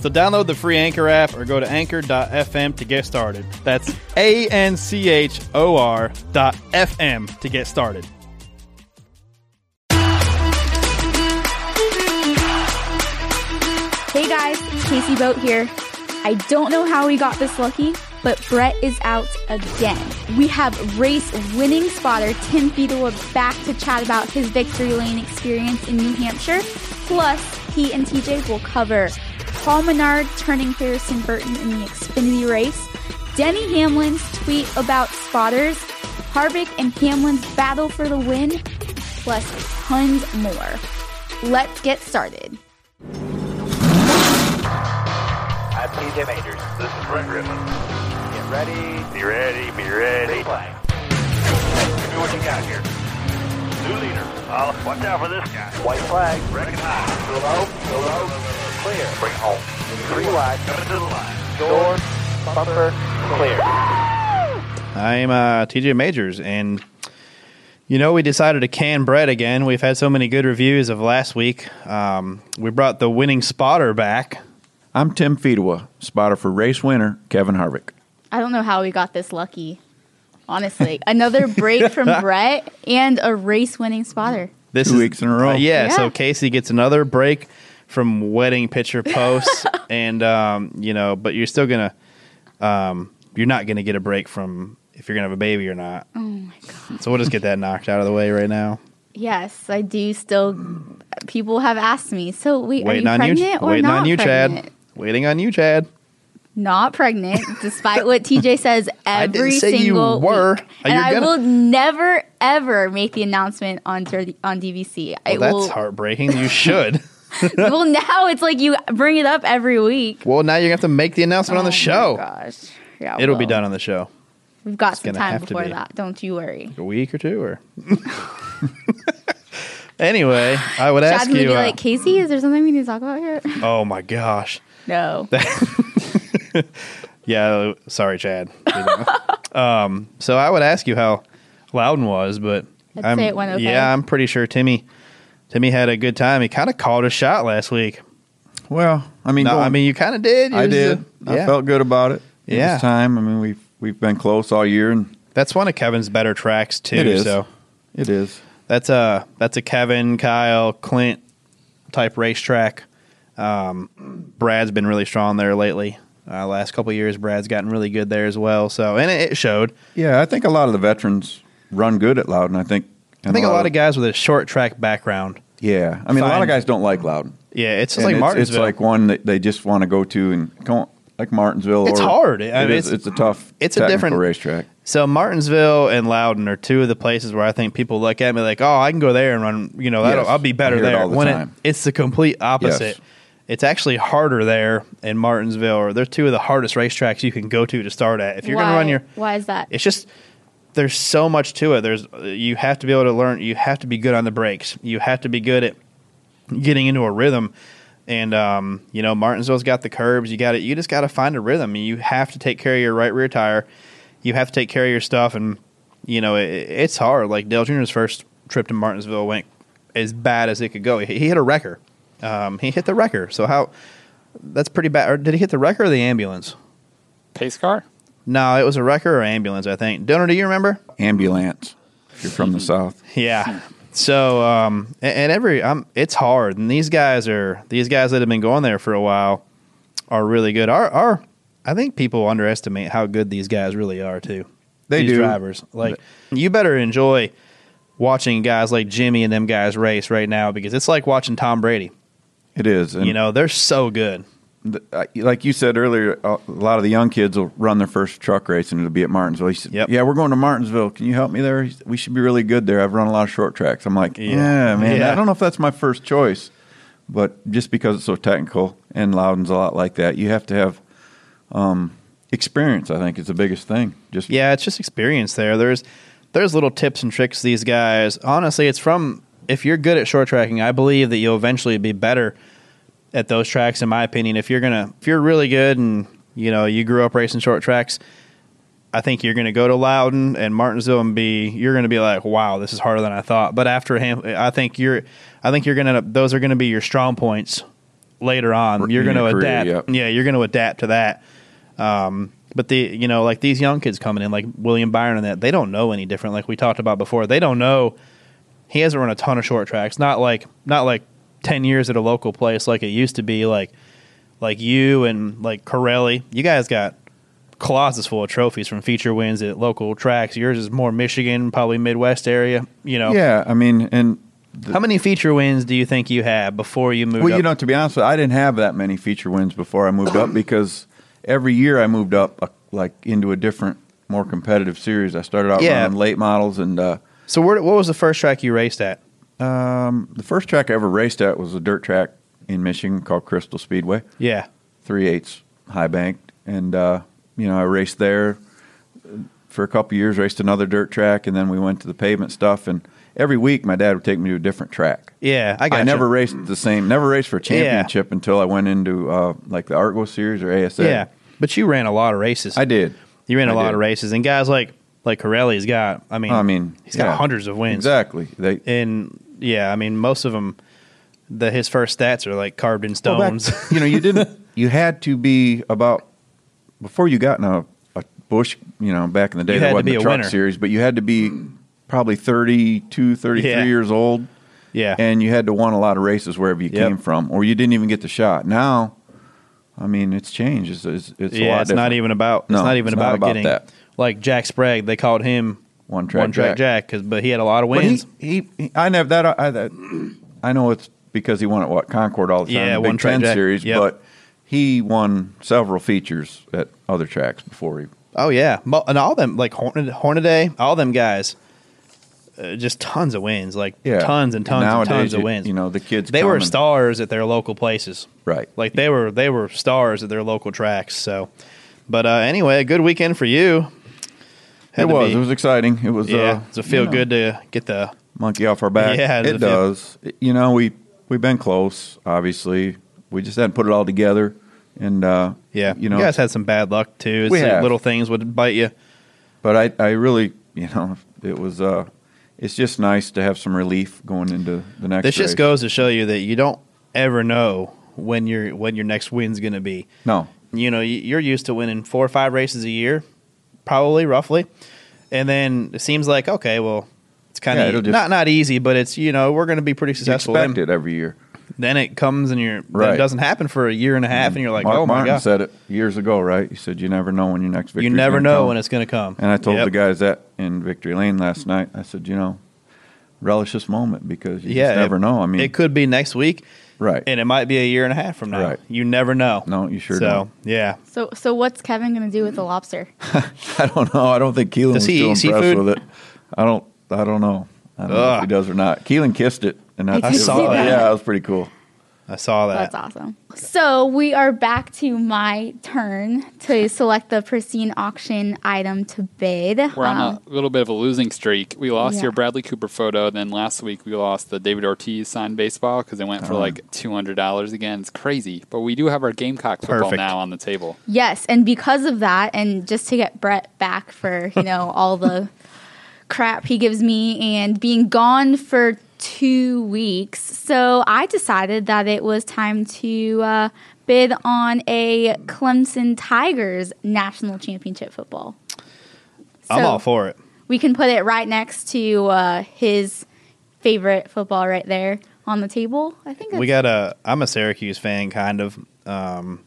So download the free Anchor app or go to anchor.fm to get started. That's A N C H O R dot FM to get started. Hey guys, Casey Boat here. I don't know how we got this lucky, but Brett is out again. We have race winning spotter Tim Fedewa back to chat about his victory lane experience in New Hampshire. Plus, he and TJ will cover Paul Menard turning Harrison Burton in the Xfinity race, Denny Hamlin's tweet about spotters, Harvick and Hamlin's battle for the win, plus tons more. Let's get started. I'm TJ Majors. This is Brett Griffin. Get ready. Be ready. Be ready. Flag. Give me what you got here. New leader. Oh, watch out for this guy. White flag. Recognize. Go low. Clear. Bring home. Three wide. Coming to the line. Door. Bumper. Clear. I'm uh, TJ Majors, and you know we decided to can Brett again. We've had so many good reviews of last week. Um, we brought the winning spotter back. I'm Tim Fedewa, spotter for race winner Kevin Harvick. I don't know how we got this lucky. Honestly, another break from Brett and a race winning spotter. This Two is- weeks in a row. uh, yeah, Yeah. so Casey gets another break from wedding picture posts, and um, you know, but you're still gonna, um, you're not gonna get a break from if you're gonna have a baby or not. Oh my god. So we'll just get that knocked out of the way right now. Yes, I do still. People have asked me. So wait, Waiting are you on pregnant you, or waiting not on you, pregnant? Chad. Waiting on you, Chad. Not pregnant, despite what TJ says I didn't every say you single were. week. And I gonna- will never ever make the announcement on on DBC. I Well, that's will. heartbreaking. You should. well, now it's like you bring it up every week. well, now you're gonna have to make the announcement on Oh the my show. gosh, yeah, It'll be done on the show. We've got some time before be. that. Don't you worry. A week or two, or anyway, I would Chad's ask you. be uh, like, Casey, is there something we need to talk about here? oh my gosh. no. Yeah, sorry, Chad. Um, so I would ask you how Loudon was, but I'd I'm, say it went okay. yeah, I'm pretty sure Timmy Timmy had a good time. He kind of called a shot last week. Well, I mean, No, going- I mean you kind of did. You I did. uh, I felt good about it. Yeah. was time. I mean, we've we've been close all year, and That's one of Kevin's better tracks too. It is. So it is. that's a that's a Kevin, Kyle, Clint type racetrack. Um, Brad's been really strong there lately. Uh, last couple of years, Brad's gotten really good there as well. So and it, it showed. Yeah, I think a lot of the veterans run good at Loudon. I think. I think a lot of guys with a short track background. Yeah, I mean, a lot of guys don't like Loudon. Yeah, it's just And like it's, Martinsville. It's like one that they just want to go to and come on, like Martinsville. It's or- hard. I It mean, is- it's- it's a tough. it's a different- racetrack. So Martinsville and Loudon are two of the places where I think people look at me like, "Oh, I can go there and run. You know, that'll, Yes, I'll be better I hear it there." the when. It, it's the complete opposite. Yes. It's actually harder there in Martinsville, or they're two of the hardest racetracks you can go to to start at. If you're going to run your, Why is that? it's just there's so much to it. There's you have to be able to learn. You have to be good on the brakes. You have to be good at getting into a rhythm. And um, you know, Martinsville's got the curbs. You got it. You just got to find a rhythm. You have to take care of your right rear tire. You have to take care of your stuff, and you know it, it's hard. Like Dale Jr.'s first trip to Martinsville went as bad as it could go. He, he hit a wrecker. Um, he hit the wrecker. So how? That's pretty bad. Or did he hit the wrecker or the ambulance? Pace car? No, it was a wrecker or ambulance. I think. Donor, do you remember? Ambulance. If you're from the south. Yeah. So, um, and, and every, um, it's hard, and these guys are these guys that have been going there for a while are really good. Our, our, I think people underestimate how good these guys really are too. They these do. drivers. Like, you better enjoy watching guys like Jimmy and them guys race right now because it's like watching Tom Brady. It is. And You know, they're so good. Like you said earlier, a lot of the young kids will run their first truck race and it'll be at Martinsville. He said, Yep. Yeah, we're going to Martinsville. Can you help me there? He's- We should be really good there. I've run a lot of short tracks. I'm like, Yeah. yeah, man. Yeah. I don't know if that's my first choice, but just because it's so technical and Loudon's a lot like that, you have to have um, experience. I think is the biggest thing. Just Yeah, it's just experience there. There's there's little tips and tricks these guys. Honestly, it's from if you're good at short tracking, I believe that you'll eventually be better at those tracks in my opinion. If you're to if you're really good and you know, you grew up racing short tracks, I think you're to go to Loudon and Martinsville and be you're to be like, "Wow, this is harder than I thought." But after him, I think you're I think you're to those are to be your strong points later on. You're to career, adapt. yep. Yeah, you're to adapt to that. Um, but the you know like these young kids coming in like William Byron and that they don't know any different. Like we talked about before, they don't know. He hasn't run a ton of short tracks. Not like not like ten years at a local place like it used to be. Like like you and like Corelli, you guys got closets full of trophies from feature wins at local tracks. Yours is more Michigan, probably Midwest area. You know, yeah. I mean, and How many feature wins do you think you had before you moved? Well, up? you know, to be honest, with you, I didn't have that many feature wins before I moved up because every year I moved up uh, like into a different, more competitive series. I started out Yeah. running late models, and uh, so where, what was the first track you raced at? Um, the first track I ever raced at was a dirt track in Michigan called Crystal Speedway, Yeah, three eighths high banked, and uh, you know I raced there for a couple years. Raced another dirt track, and then we went to the pavement stuff. And every week, my dad would take me to a different track. yeah, I got I never raced the same. Never raced for a Yeah. championship until I went into uh, like the ARCA Series or ASA. Yeah, but you ran a lot of races. I did. You ran a I lot did. of races, and guys like like Corelli's got. I mean, I mean, he's got yeah. hundreds of wins. Exactly. They And yeah, I mean, most of them, the his first stats are like carved in Well, back- stones. you know, you didn't. You had to be about before you got in a, a bush. You know, back in the day, You there wasn't the a truck winner. series, but you had to be probably 32, 33 Yeah. years old, yeah, and you had to won a lot of races wherever you Yep. came from, or you didn't even get the shot. Now, I mean, it's changed. It's, it's, it's a yeah. lot It's not even about. It's No, not even it's not about, about getting that. like Jack Sprague. They called him One track one track Jack. Jack, 'cause- but he had a lot of But he, wins. he, he, I never that. I, that I know it's because he won at what Concord all the time, Yeah, the Big one track Ten Jack. series, Yep. but he won several features at other tracks before he. Oh yeah, Mo- and all them like Horn- Hornaday, all them guys, uh, just tons of wins, like Yeah, tons and tons Nowadays, and tons of you- wins. You know, the kids. they were stars at their local places. right? Like they were they were stars at their local tracks. So, but uh, anyway, a good weekend for you. Had it was. be- It was exciting. It was. yeah, uh, it's a feel you know, good to get the monkey off our back. Yeah, it does. You know, we we've been close. Obviously, we just hadn't put it all together. And uh, yeah. you know, guys had some bad luck too. It's We like have. little things would bite you. but I, I really, you know, it was. Uh, it's just nice to have some relief going into the next. This race. just goes to show you that you don't ever know when your when your next win's going to be. No, you know, you're used to winning four or five races a year, probably roughly, and then it seems like okay, well, it's kind Yeah, it'll of just- not not easy, but it's you know we're going to be pretty you successful. expect Then, it every year. then it comes and you're then Right. it doesn't happen for a year and a half, and you're like, Mark oh my Martin god, said it years ago, right? He said you never know when your next victory. you never know when it's going to come. And I told Yep. the guys that in Victory Lane last night. I said, you know, relish this moment because you yeah, just never it- know. I mean, it could be next week, right? and it might be a year and a half from now. Right. You never know. no, you sure so don't. yeah, So, so what's Kevin gonna do with the lobster? I don't know. I don't think Keelan Does was he too impressed seafood? with it. I don't. I don't know. I don't know if he does or not. Keelan kissed it, and that's I it did was- see that. Yeah, that was pretty cool. I saw that. That's awesome. So we are back to my turn to select the pristine auction item to bid. We're on Um, a little bit of a losing streak. We lost Yeah. your Bradley Cooper photo. Then last week we lost the David Ortiz signed baseball because it went for like two hundred dollars again. It's crazy, but we do have our Gamecock football Perfect. now on the table. Yes, and because of that, and just to get Brett back for you know all the crap he gives me, and being gone for two weeks, so I decided that it was time to uh, bid on a Clemson Tigers national championship football. I'm all for it. We can put it right next to uh, his favorite football right there on the table. I think we got a. I'm a syracuse fan kind of um,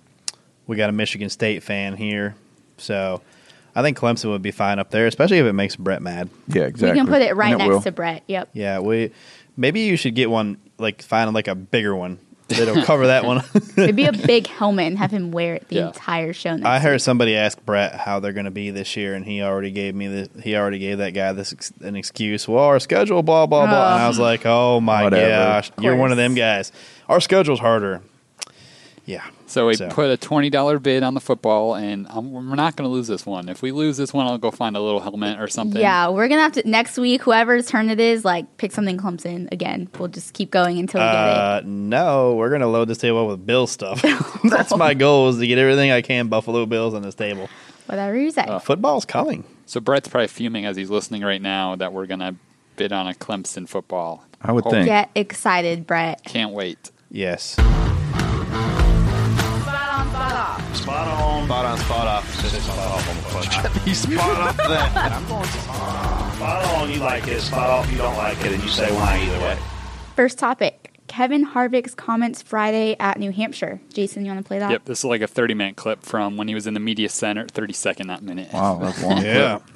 we got a michigan state fan here so i I think Clemson would be fine up there, especially if it makes Brett mad. Yeah, exactly. We can put it right And next will. to Brett. Yep. Yeah, we maybe you should get one like find like a bigger one that'll cover that one. Maybe a big helmet and have him wear it the Yeah. entire show. Next I heard somebody ask Brett how they're going to be this year, and he already gave me the he already gave that guy this ex- an excuse. Well, our schedule, blah blah blah, and I was like, oh my Whatever. gosh, you're one of them guys. Our schedule's harder. Yeah. So we So- put a twenty dollar bid on the football, and um, we're not going to lose this one. If we lose this one, I'll go find a little helmet or something. Yeah, we're gonna have to next week. Whoever's turn it is, like pick something Clemson again. We'll just keep going until we get it. Uh, no, we're gonna load this table with Bill stuff. That's my goal is to get everything I can Buffalo Bills on this table. Whatever you say. Uh, Football's coming. So Brett's probably fuming as he's listening right now that we're going to bid on a Clemson football. I would Hope- think. Get excited, Brett. Can't wait. Yes. Spot on. Spot on, spot off. Just spot off on the question. You spot off that. I'm going spot on. Spot on, you like it. Spot off, you don't like it, and you say why either way. First topic: Kevin Harvick's comments Friday at New Hampshire. Jason, you want to play that? Yep, this is like a 30 minute clip from when he was in the media center. 30 second, not minute. Wow, that's long. Yeah.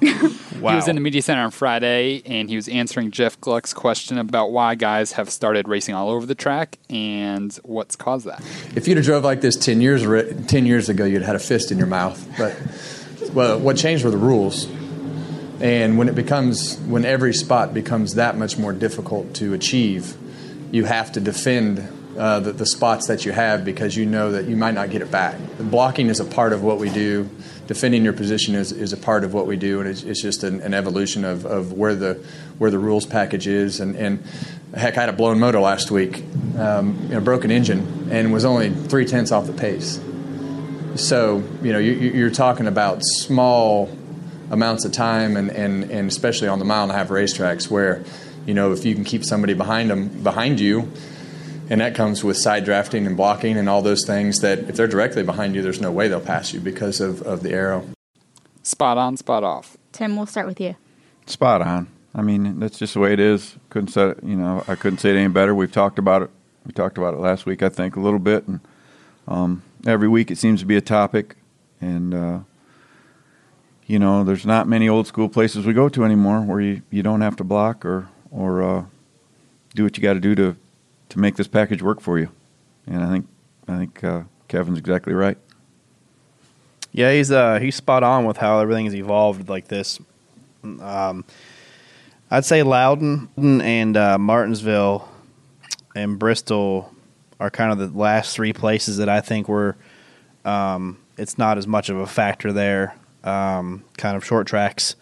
wow. He was in the media center on Friday, and he was answering Jeff Gluck's question about why guys have started racing all over the track and what's caused that. If you'd have drove like this 10 years, 10 years ago, you'd have had a fist in your mouth. But well, what changed were the rules. And when it becomes, when every spot becomes that much more difficult to achieve, you have to defend uh, the, the spots that you have because you know that you might not get it back. Blocking is a part of what we do. Defending your position is, is a part of what we do, and it's, it's just an, an evolution of, of where the where the rules package is. And, and heck, I had a blown motor last week, um, you know, broken engine, and was only three tenths off the pace. So, you know, you, you're talking about small amounts of time, and, and, and especially on the mile and a half racetracks, where, you know, if you can keep somebody behind them, behind you, and that comes with side drafting and blocking and all those things that if they're directly behind you, there's no way they'll pass you because of, of the aero. Spot on, spot off. Tim, we'll start with you. Spot on. I mean, that's just the way it is. Couldn't say it, you know, I couldn't say it any better. We've talked about it. We talked about it last week, I think, a little bit, and um, every week it seems to be a topic. And uh, you know, there's not many old school places we go to anymore where you, you don't have to block or or uh, do what you got to do to to make this package work for you. And I think I think uh, Kevin's exactly right. Yeah, he's uh he's spot on with how everything's evolved like this. Um, I'd say Loudon and uh, Martinsville and Bristol are kind of the last three places that I think were. Um, it's not as much of a factor there, um, kind of short tracks,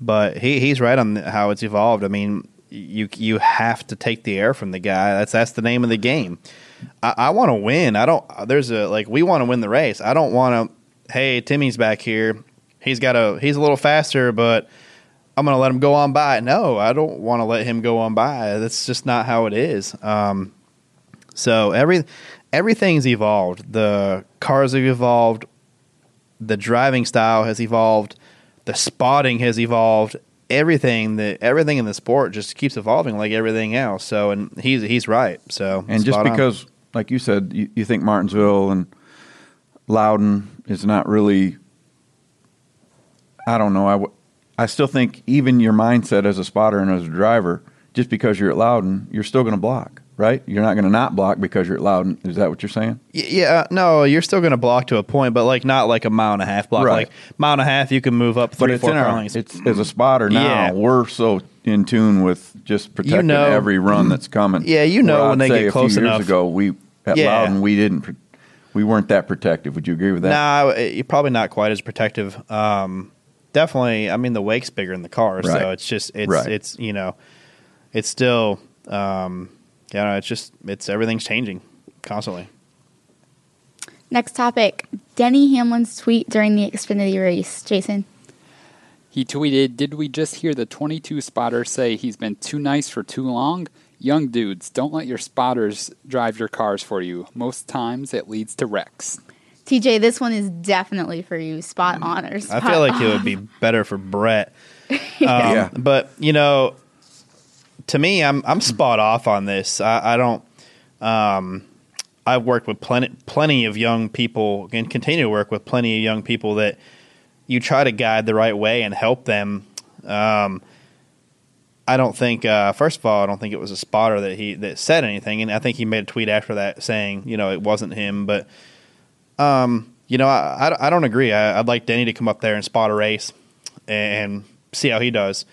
but he he's right on how it's evolved. I mean, you you have to take the air from the guy. That's that's the name of the game. I, I want to win. I don't. There's a like we want to win the race. I don't want to. Hey, Timmy's back here. He's got a. He's a little faster, but I'm going to let him go on by. No, I don't want to let him go on by. That's just not how it is. Um, so every everything's evolved. The cars have evolved. The driving style has evolved. The spotting has evolved. Everything that everything in the sport just keeps evolving like everything else. So and he's he's right. So And just spot on. because, like you said, you, you think Martinsville and Loudon is not really, I don't know. I, w- I still think even your mindset as a spotter and as a driver, just because you're at Loudon, you're still going to block, right? You're not going to not block because you're at Loudon. Is that what you're saying? Y- Yeah, no, you're still going to block to a point, but like not like a mile and a half block. Right. Like mile and a half, you can move up But three, it's four in our, lengths. it's as a spotter now. Yeah. We're so in tune with just protecting know- every run that's coming. Yeah, you know Where when I'd they say get a close few enough. years ago, we at Yeah. Loudon we didn't, we weren't that protective. Would you agree with that? Nah, it- you're probably not quite as protective. Um, definitely, I mean the wake's bigger in the car, Right. so it's just it's Right. it's you know, it's still um, you know, it's just it's everything's changing constantly. Next topic: Denny Hamlin's tweet during the Xfinity race. Jason. He tweeted, Did we just hear the 22 spotter say he's been too nice for too long? Young dudes, don't let your spotters drive your cars for you. Most times it leads to wrecks. TJ, this one is definitely for you. Spot on or I feel like it would be better for Brett. Um, Yeah. But you know, to me, I'm I'm spot off on this. I, I don't. Um, I've worked with plenty plenty of young people and continue to work with plenty of young people that you try to guide the right way and help them. Um, I don't think. Uh, first of all, I don't think it was a spotter that he that said anything, and I think he made a tweet after that saying, you know, it wasn't him. But, um, you know, I, I, I don't agree. I, I'd like Denny to come up there and spot a race and see how he does.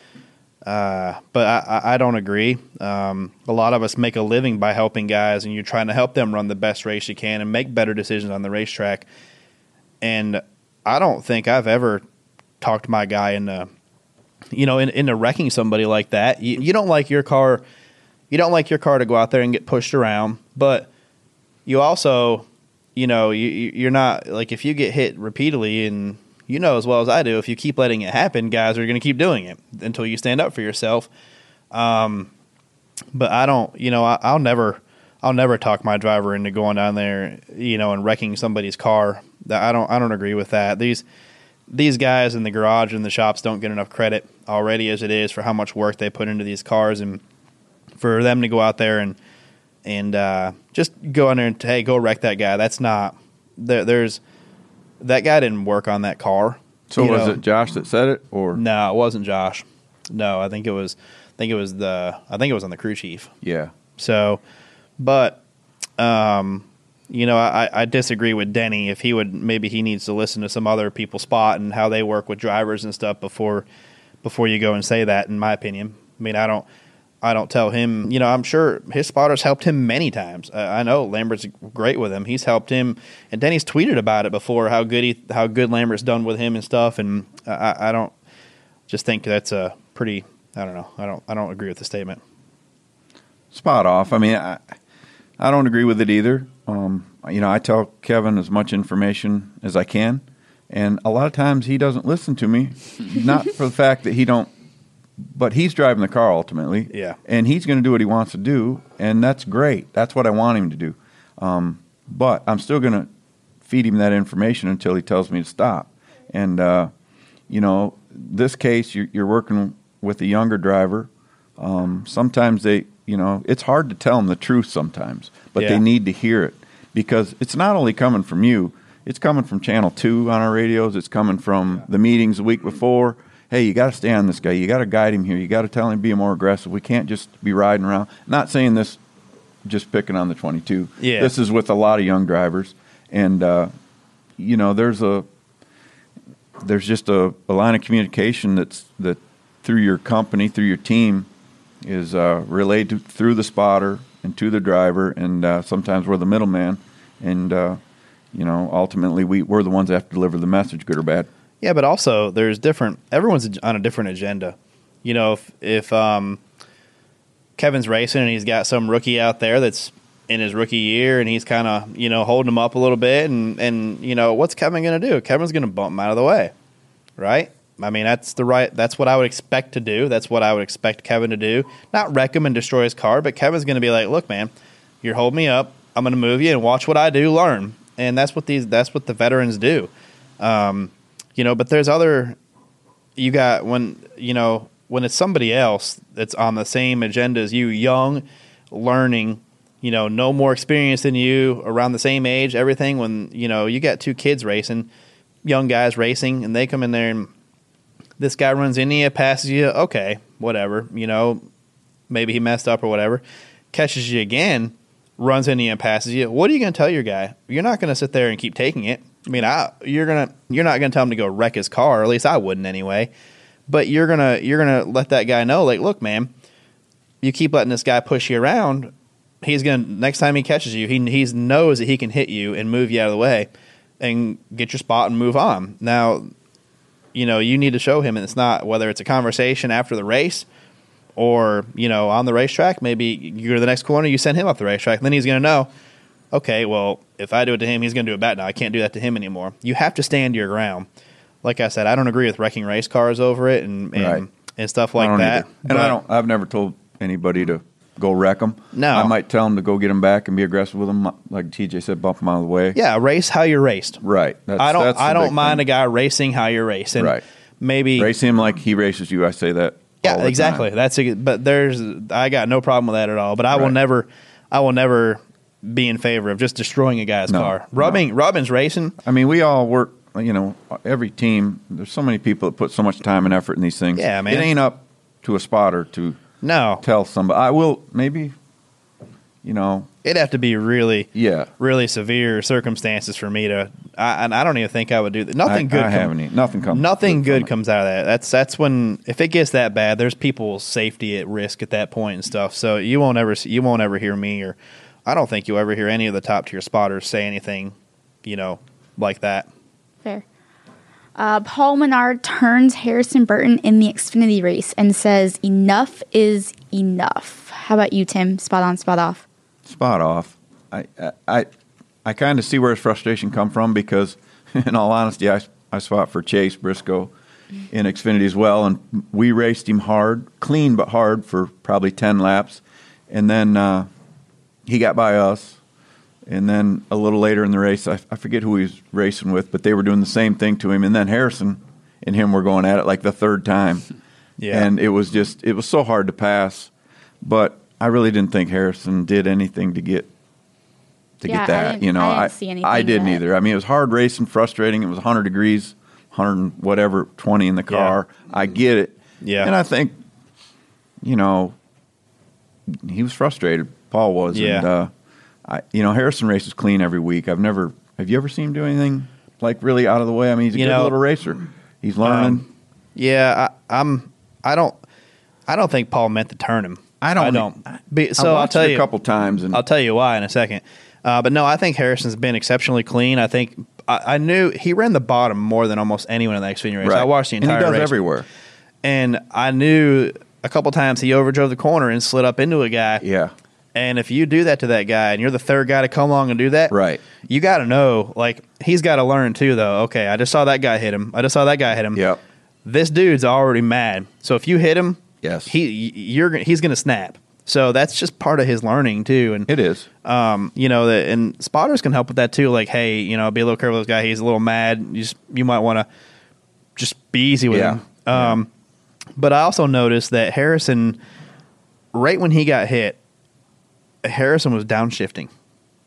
Uh, but I, I- don't agree. Um, a lot of us make a living by helping guys, and you're trying to help them run the best race you can and make better decisions on the racetrack. And I don't think I've ever talked my guy into, you know, in, into wrecking somebody like that. You, you don't like your car, you don't like your car to go out there and get pushed around, but you also, you know, you- you're not like if you get hit repeatedly and you know as well as I do, if you keep letting it happen, guys are going to keep doing it until you stand up for yourself. Um, but I don't, you know, I, I'll never, I'll never talk my driver into going down there, you know, and wrecking somebody's car. I don't, I don't agree with that. These, these guys in the garage and the shops don't get enough credit already as it is for how much work they put into these cars and for them to go out there and and uh, just go in there and hey, go wreck that guy. That's not there. There's that guy didn't work on that car. So was know. it Josh that said it, or No, it wasn't Josh. No, I think it was. I think it was the. I think it was on the crew chief. yeah? So, but, um, you know, I, I disagree with Denny. If he would, maybe he needs to listen to some other people spot and how they work with drivers and stuff before, before you go and say that. In my opinion, I mean, I don't, I don't tell him. You know, I'm sure his spotters helped him many times. Uh, I know Lambert's great with him. He's helped him, and Denny's tweeted about it before how good he, how good Lambert's done with him and stuff. And I, I don't just think that's a pretty. I don't know. I don't. I don't agree with the statement. spot off. I mean, I, I don't agree with it either. Um, you know, I tell Kevin as much information as I can, and a lot of times he doesn't listen to me. not for the fact that he don't, but he's driving the car ultimately. Yeah. and he's going to do what he wants to do, and that's great. That's what I want him to do. Um, but I'm still going to feed him that information until he tells me to stop. And uh, you know, this case, you're, you're working with a younger driver. Um, sometimes they, you know, it's hard to tell them the truth sometimes, but Yeah. they need to hear it because it's not only coming from you, it's coming from Channel 2 on our radios, it's coming from the meetings the week before. Hey, you got to stay on this guy. You got to guide him here. You got to tell him to be more aggressive. We can't just be riding around. Not saying this just picking on the 22. Yeah. This is with a lot of young drivers. And, uh, you know, there's a, there's just a, a line of communication that's that through your company, through your team, is uh, relayed to, through the spotter and to the driver, and uh, sometimes we're the middleman, and uh, you know ultimately we we're the ones that have to deliver the message, good or bad. Yeah, but also there's different. Everyone's on a different agenda. You know, if if um, Kevin's racing and he's got some rookie out there that's in his rookie year and he's kind of you know holding him up a little bit, and and you know what's Kevin going to do? Kevin's going to bump him out of the way, right? I mean that's the right. That's what I would expect to do. That's what I would expect Kevin to do. Not wreck him and destroy his car, but Kevin's going to be like, look, man, you're holding me up. I'm going to move you and watch what I do. Learn, and that's what these. That's what the veterans do. Um, you know, but there's other. You got when you know when it's somebody else that's on the same agenda as you, young, learning. You know, no more experience than you, around the same age, everything. When you know you got two kids racing, young guys racing, and they come in there and this guy runs into you, passes you, okay, whatever. You know, maybe he messed up or whatever. Catches you again, runs into you and passes you. What are you going to tell your guy? You're not going to sit there and keep taking it. I mean, I, you're gonna you're not to tell him to go wreck his car. At least I wouldn't anyway. But you're gonna you're gonna let that guy know, like, look, man, you keep letting this guy push you around. He's gonna next time he catches you, he he knows that he can hit you and move you out of the way, and get your spot and move on. Now, you know, you need to show him, and it's not whether it's a conversation after the race or you know on the racetrack. Maybe you go to the next corner, you send him off the racetrack, and then he's to know. Okay, well, if I do it to him, he's going to do it back. Now I can't do that to him anymore. You have to stand your ground. Like I said, I don't agree with wrecking race cars over it and and, Right. and stuff like that. either. and I don't. I've never told anybody to go wreck them. No. I might tell them to go get them back and be aggressive with them, like TJ said, bump them out of the way. Yeah, race how you're raced. Right. That's, I don't. I don't mind thing. a guy racing how you're racing. Right. Maybe race him like he races you. I say that. Yeah, exactly. time. That's a, but there's I got no problem with that at all. But I will never, I will never be in favor of just destroying a guy's No, car. Rubbing, Robin's racing. I mean, we all work you know, every team. There's so many people that put so much time and effort in these things. Yeah, man. It ain't up to a spotter to No, tell somebody. I will maybe, you know, it'd have to be really, yeah. really severe circumstances for me to. I, and I don't even think I would do that. Nothing I, good. I haven't. even- Nothing comes. Nothing from good comes out of that. That's that's when if it gets that bad, there's people's safety at risk at that point and stuff. So you won't ever you won't ever hear me or I don't think you'll ever hear any of the top tier spotters say anything, you know, like that. Fair. Uh, Paul Menard turns Harrison Burton in the Xfinity race and says, "Enough is enough." How about you, Tim? Spot on, spot off. spot off. I I I, I kind of see where his frustration come from because, in all honesty, I I fought for Chase Briscoe in Xfinity as well, and we raced him hard, clean but hard for probably ten laps, and then uh, he got by us. And then a little later in the race, I, I forget who he was racing with, but they were doing the same thing to him. And then Harrison and him were going at it like the third time. Yeah. And it was just, it was so hard to pass. But I really didn't think Harrison did anything to get to Yeah, get that. didn't- you know, I didn't I, see anything I didn't either. I mean, it was hard racing, frustrating. It was 100 degrees, 100 and whatever, 20 in the car. I get it. Yeah. And I think, you know, he was frustrated. Paul was. Yeah. And, uh, I, you know, Harrison races clean every week. I've never. Have you ever seen him do anything like really out of the way? I mean, he's a You good know, little racer. He's learning. Um, Yeah, I, I'm. I don't. I don't think Paul meant to turn him. I don't- I don't. Be, so I I'll tell you a couple times, and I'll tell you why in a second. Uh, but no, I think Harrison's been exceptionally clean. I think I, I knew he ran the bottom more than almost anyone in the Xfinity race. right. I watched the And entire he does race, everywhere. and I knew a couple times he overdrove the corner and slid up into a guy. Yeah. And if you do that to that guy, and you're the third guy to come along and do that, Right. You got to know, like he's got to learn too, though. Okay, I just saw that guy hit him. I just saw that guy hit him. Yep. This dude's already mad. So if you hit him, Yes. he you're he's going to snap. So that's just part of his learning too. And It is. um, you know, that and spotters can help with that too. Like, hey, you know, be a little careful with this guy. He's a little mad. You just you might want to just be easy with Yeah. him. Um, but I also noticed that Harrison, right when he got hit, Harrison was downshifting.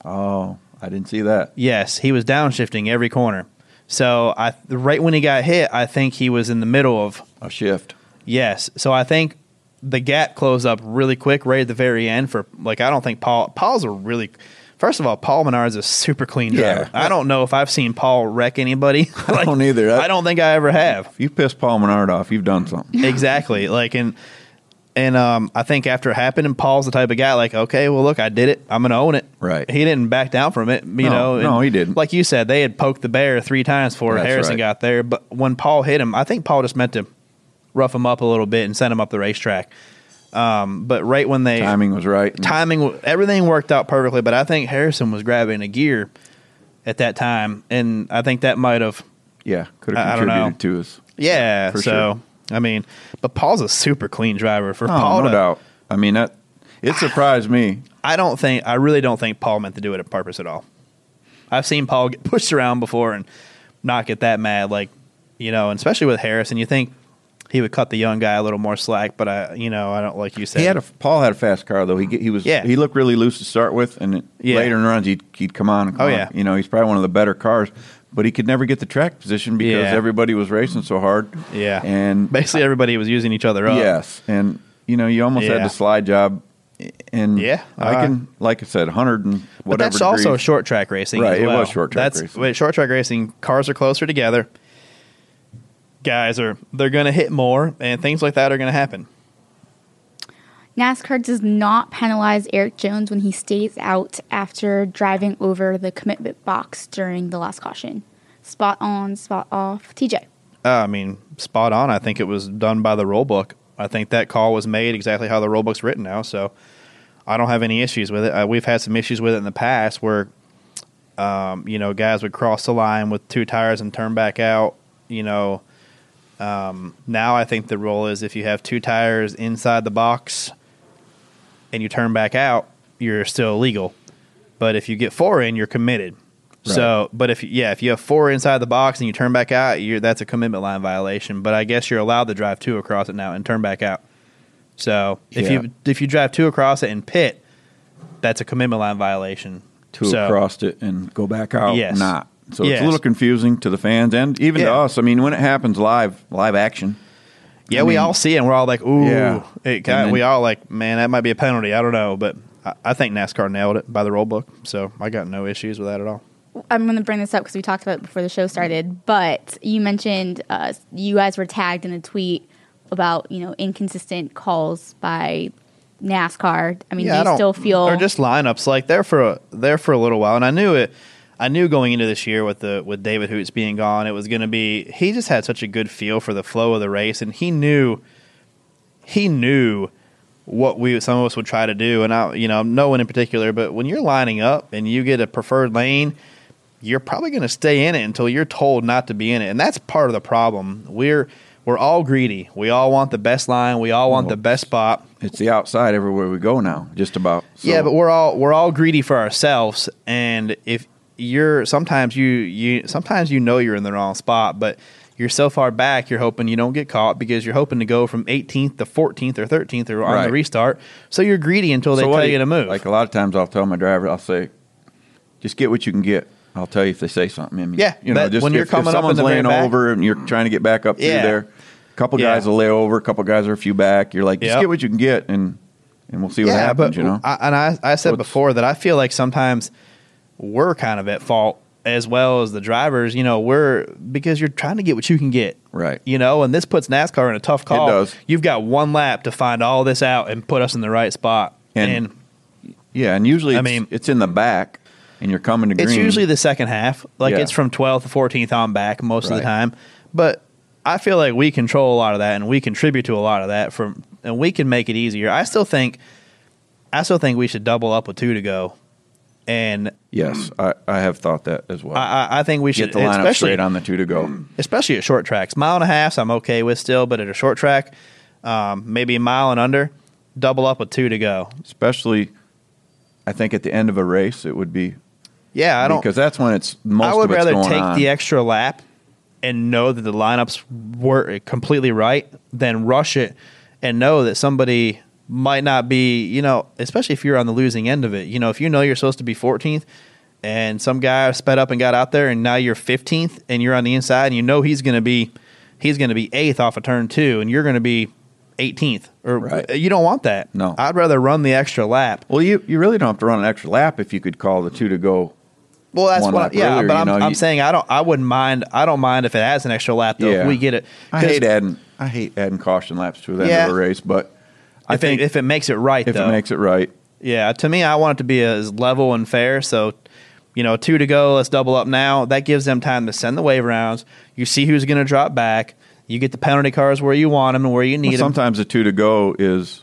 Oh, I didn't see that. Yes, he was downshifting every corner. So I right when he got hit, I think he was in the middle of A shift. Yes. So I think the gap closed up really quick right at the very end for like I don't think Paul Paul's a really First of all, Paul Menard's a super clean driver. Yeah. I don't know if I've seen Paul wreck anybody. I don't either. I don't think I ever have. If you piss Paul Menard off, you've done something. exactly. Like and and um, I think after it happened, and Paul's the type of guy like, okay, well, look, I did it. I'm gonna own it. Right. He didn't back down from it. You No, know. no, he didn't. Like you said, they had poked the bear three times before That's Harrison right. got there. But when Paul hit him, I think Paul just meant to rough him up a little bit and send him up the racetrack. Um, but right when they Timing was right. timing, everything worked out perfectly. But I think Harrison was grabbing a gear at that time, and I think that might have Yeah, could have contributed to us. yeah. For so sure. I mean, but Paul's a super clean driver for Oh, Paul. no to, doubt. I mean that it surprised me. I don't think I really don't think Paul meant to do it on purpose at all. I've seen Paul get pushed around before and not get that mad, like you know, and especially with Harrison. You think he would cut the young guy a little more slack, but I, you know, I don't like you said. He had a Paul had a fast car though. He he was Yeah. he looked really loose to start with, and Yeah. later in the runs he'd he'd come on. And oh, come Oh, on. yeah. you know he's probably one of the better cars, but he could never get the track position because Yeah. everybody was racing so hard. yeah, and basically everybody was using each other up. yes, and you know you almost Yeah. had the slide job, and Yeah, I can uh-huh. like I said, hundred and whatever. but that's also degrees. short track racing, Right, as it was short track that's, racing. With short track racing, cars are closer together. Guys are they're going to hit more, and things like that are going to happen. NASCAR does not penalize Erik Jones when he stays out after driving over the commitment box during the last caution. Spot on, spot off. TJ. Uh, I mean, spot on. I think it was done by the rule book. I think that call was made exactly how the rule book's written now. So I don't have any issues with it. Uh, we've had some issues with it in the past where, um, you know, guys would cross the line with two tires and turn back out. You know, um, now I think the rule is if you have two tires inside the box and you turn back out, you're still legal. But if you get four in, you're committed. So, but if yeah, if you have four inside the box and you turn back out, you're that's a commitment line violation. But I guess you're allowed to drive two across it now and turn back out. So if Yeah. you if you drive two across it and pit, that's a commitment line violation. two So, across it and go back out. Yes. not So it's a little confusing to the fans and even to us. I mean, when it happens live, live action. Yeah, I we all see it and we're all like, ooh. Yeah. It kinda, then- we all like, man, that might be a penalty. I don't know. But I, I think NASCAR nailed it by the rule book. So I got no issues with that at all. I'm going to bring this up because we talked about it before the show started. But you mentioned uh, you guys were tagged in a tweet about you know inconsistent calls by NASCAR. I mean, Yeah, I do you don't- still feel or just lineups like there for a, there for a little while, and I knew it. I knew going into this year with the with David Hoots being gone, it was going to be. He just had such a good feel for the flow of the race, and he knew he knew what we some of us would try to do, and I you know no one in particular, but when you're lining up and you get a preferred lane. You're probably going to stay in it until you're told not to be in it, and that's part of the problem. We're we're all greedy. We all want the best line. We all want the best spot. It's the outside everywhere we go now, just about. So- Yeah, but we're all we're all greedy for ourselves, and if you're sometimes you you sometimes you know you're in the wrong spot, but you're so far back, you're hoping you don't get caught because you're hoping to go from 18th to 14th or 13th or on Right. the restart. So you're greedy until they So tell do you to move. Like a lot of times, I'll tell my driver, I'll say, "Just get what you can get." I'll tell you if they say something. I mean, Yeah, you know, just when you're if, coming if up someone's very laying over and you're trying to get back up through Yeah. there, a couple Yeah. guys will lay over, a couple guys are a few back. You're like, just Yep. get what you can get, and and we'll see what yeah, happens. but you know, I, and I I said So before that I feel like sometimes we're kind of at fault as well as the drivers. You know, we're because you're trying to get what you can get. right? You know, and this puts NASCAR in a tough call. does. You've got one lap to find all this out and put us in the right spot. And- And, Yeah, and usually I it's, mean- it's in the back, and you're coming to green. it's usually the second half. Like Yeah. it's from 12th to 14th on back most of the time. But I feel like we control a lot of that and we contribute to a lot of that from and we can make it easier. I still think I still think we should double up with two to go. And yes, I, I have thought that as well. I, I- think we should get the lineup straight on the two to go. especially at short tracks. Mile and a half, I'm okay with still, but at a short track, um, maybe a mile and under, double up with two to go. Especially, I think at the end of a race, it would be Yeah, I don't because that's when it's most I would rather take on. the extra lap and know that the lineups were completely right than rush it and know that somebody might not be, you know, especially if you're on the losing end of it. You know, if you know you're supposed to be 14th and some guy sped up and got out there and now you're 15th and you're on the inside and you know he's going to be he's going to be 8th off of turn 2 and you're going to be 18th or Right. you don't want that. No. I'd rather run the extra lap. well, you you really don't have to run an extra lap if you could call the two to go. Well, that's one what. lap yeah, earlier, but I'm, know, I'm you- saying I don't. I wouldn't mind. I don't mind if it has an extra lap though. If Yeah. we get it. I hate adding I hate adding caution laps to the end Yeah. of a race, but I if think it, if it makes it right if though. it makes it right, yeah, to me, I want it to be as level and fair. So, you know, two to go. Let's double up now. That gives them time to send the wave rounds. You see who's going to drop back. You get the penalty cars where you want them and where you need well, them. sometimes the two to go is.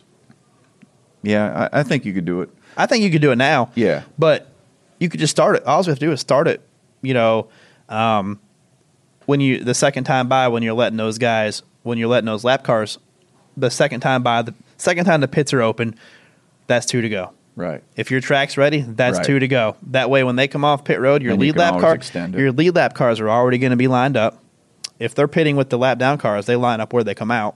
Yeah, I, I think you could do it. I think you could do it now. Yeah. But you could just start it. All you have to do is start it. You know, um, when you the second time by when you're letting those guys when you're letting those lap cars, the second time by the second time the pits are open, that's two to go. Right. If your track's ready, that's Right. two to go. That way, when they come off pit road, your Then you lead can lap always car, your lead lap cars are already going to be lined up. If they're pitting with the lap down cars, they line up where they come out.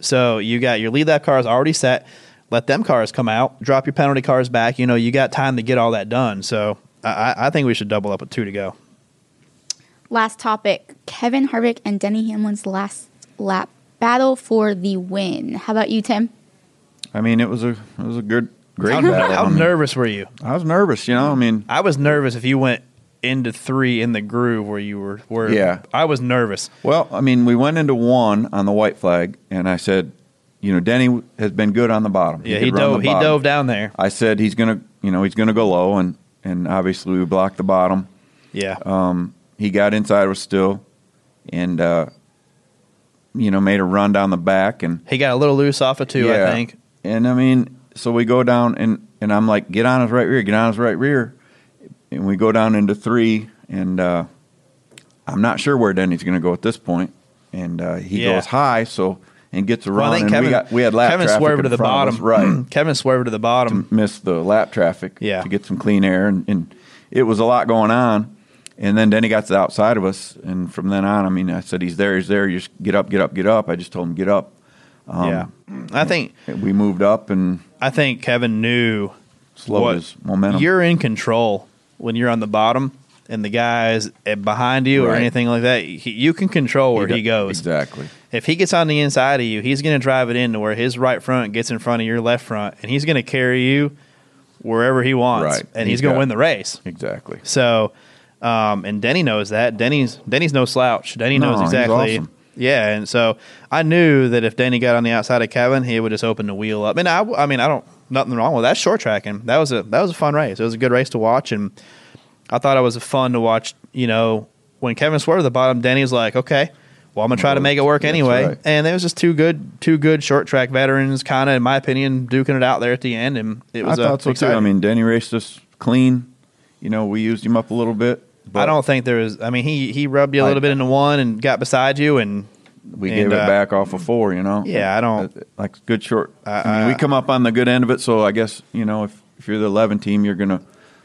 So you got your lead lap cars already set. Let them cars come out. Drop your penalty cars back. You know you got time to get all that done. So I, I- I think we should double up with two to go. Last topic Kevin Harvick and Denny Hamlin's last lap battle for the win. How about you, Tim? I mean, it was a it was a good great How, battle. how I mean, nervous were you? I was nervous. You know, I mean, I was nervous if you went into three in the groove where you were. Where Yeah. I was nervous. Well, I mean, we went into one on the white flag, and I said, you know, Denny has been good on the bottom. Yeah, he run dove. He dove down there. I said he's gonna, you know, he's gonna go low, and and obviously we blocked the bottom. Yeah. Um, he got inside us still, and uh, you know, made a run down the back, and he got a little loose off of two. I think. And I mean, so we go down, and and I'm like, get on his right rear, get on his right rear, and we go down into three, and uh, I'm not sure where Denny's going to go at this point, and uh, he Yeah. goes high, so and gets a Well, run, I think and Kevin, we got we had lap Kevin traffic swerved to the bottom. right? Kevin swerved to the bottom. missed the lap traffic Yeah. to get some clean air, and, and it was a lot going on. And then Denny got to the outside of us, and from then on, I mean, I said, "He's there, he's there. You just get up, get up, get up." I just told him, "Get up." Um, yeah. I think We moved up and I think Kevin knew slowed his momentum. You're in control when you're on the bottom. and the guys eh, behind you or anything like that, he, you can control where he goes. Exactly. If he gets on the inside of you, he's going to drive it in to where his right front gets in front of your left front, and he's going to carry you wherever he wants, Right. and He's he's, going to win the race. Exactly. So, um, and Denny knows that. Denny's Denny's no slouch. Denny No, knows exactly. awesome. Yeah, and so I knew that if Denny got on the outside of Kevin, he would just open the wheel up. And I, I mean, I don't nothing wrong with that short tracking. That was a that was a fun race. It was a good race to watch, and I thought it was fun to watch. You know, when Kevin swerved at the bottom, Denny's like, okay. Well, I'm gonna try to make it work That's anyway, right. and there was just two good, two good short track veterans, kind of, in my opinion, duking it out there at the end, and it I was. uh, thought so too. I mean, Denny raced us clean. You know, we used him up a little bit. But I don't think there was. I mean, he he rubbed you a little bit into one and got beside you, and We and, gave it uh, back off of four. You know. Yeah, I don't- like good short. I- I, mean, we come up on the good end of it, so I guess you know if if you're the 11 team, you're gonna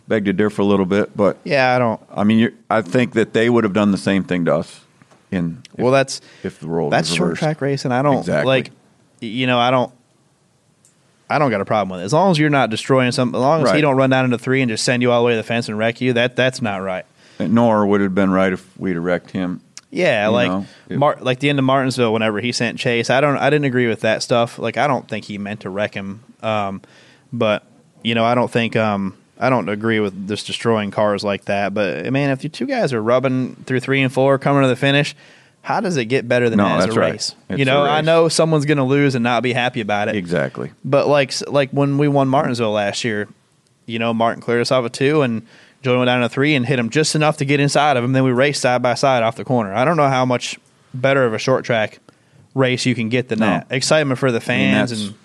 beg to differ a little bit. But Yeah, I don't. I mean, you're, I think that they would have done the same thing to us. In if, Well, that's if the role that's short track racing. I don't Exactly. like. You know, I don't. I don't got a problem with it as long as you're not destroying something, As long as he don't run down into three and just send you all the way to the fence and wreck you. That that's not right. Nor would it have been right if we'd wrecked him. Yeah, You like know, Mar- like the end of Martinsville, whenever he sent Chase, I don't, I didn't agree with that stuff. Like, I don't think he meant to wreck him. Um, but you know, I don't think, um, I don't agree with just destroying cars like that. But man, if you two guys are rubbing through three and four, coming to the finish, how does it get better than No, that as a right. race? It's you know, a I race. know someone's going to lose and not be happy about it. Exactly. But like like when we won Martinsville last year, you know, Martin cleared us off at two and Jordan went down to three and hit him just enough to get inside of him. Then we raced side by side off the corner. I don't know how much better of a short track race you can get than No. that. Excitement for the I mean, fans and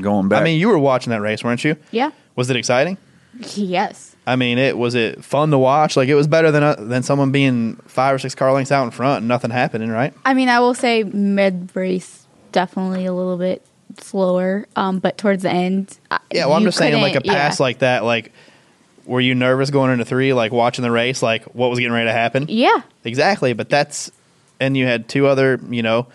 going back. I mean you were watching that race, weren't you? Yeah. Was it exciting? Yes. I mean, it was it fun to watch. Like it was better than uh, than someone being five or six car lengths out in front and nothing happening, right? I mean, I will say mid race definitely a little bit slower, um, but towards the end, Yeah, well, I'm just saying, like a pass yeah. like that, like were you nervous going into three, like watching the race, like what was getting ready to happen? Yeah, Exactly, but that's and you had two other, you know,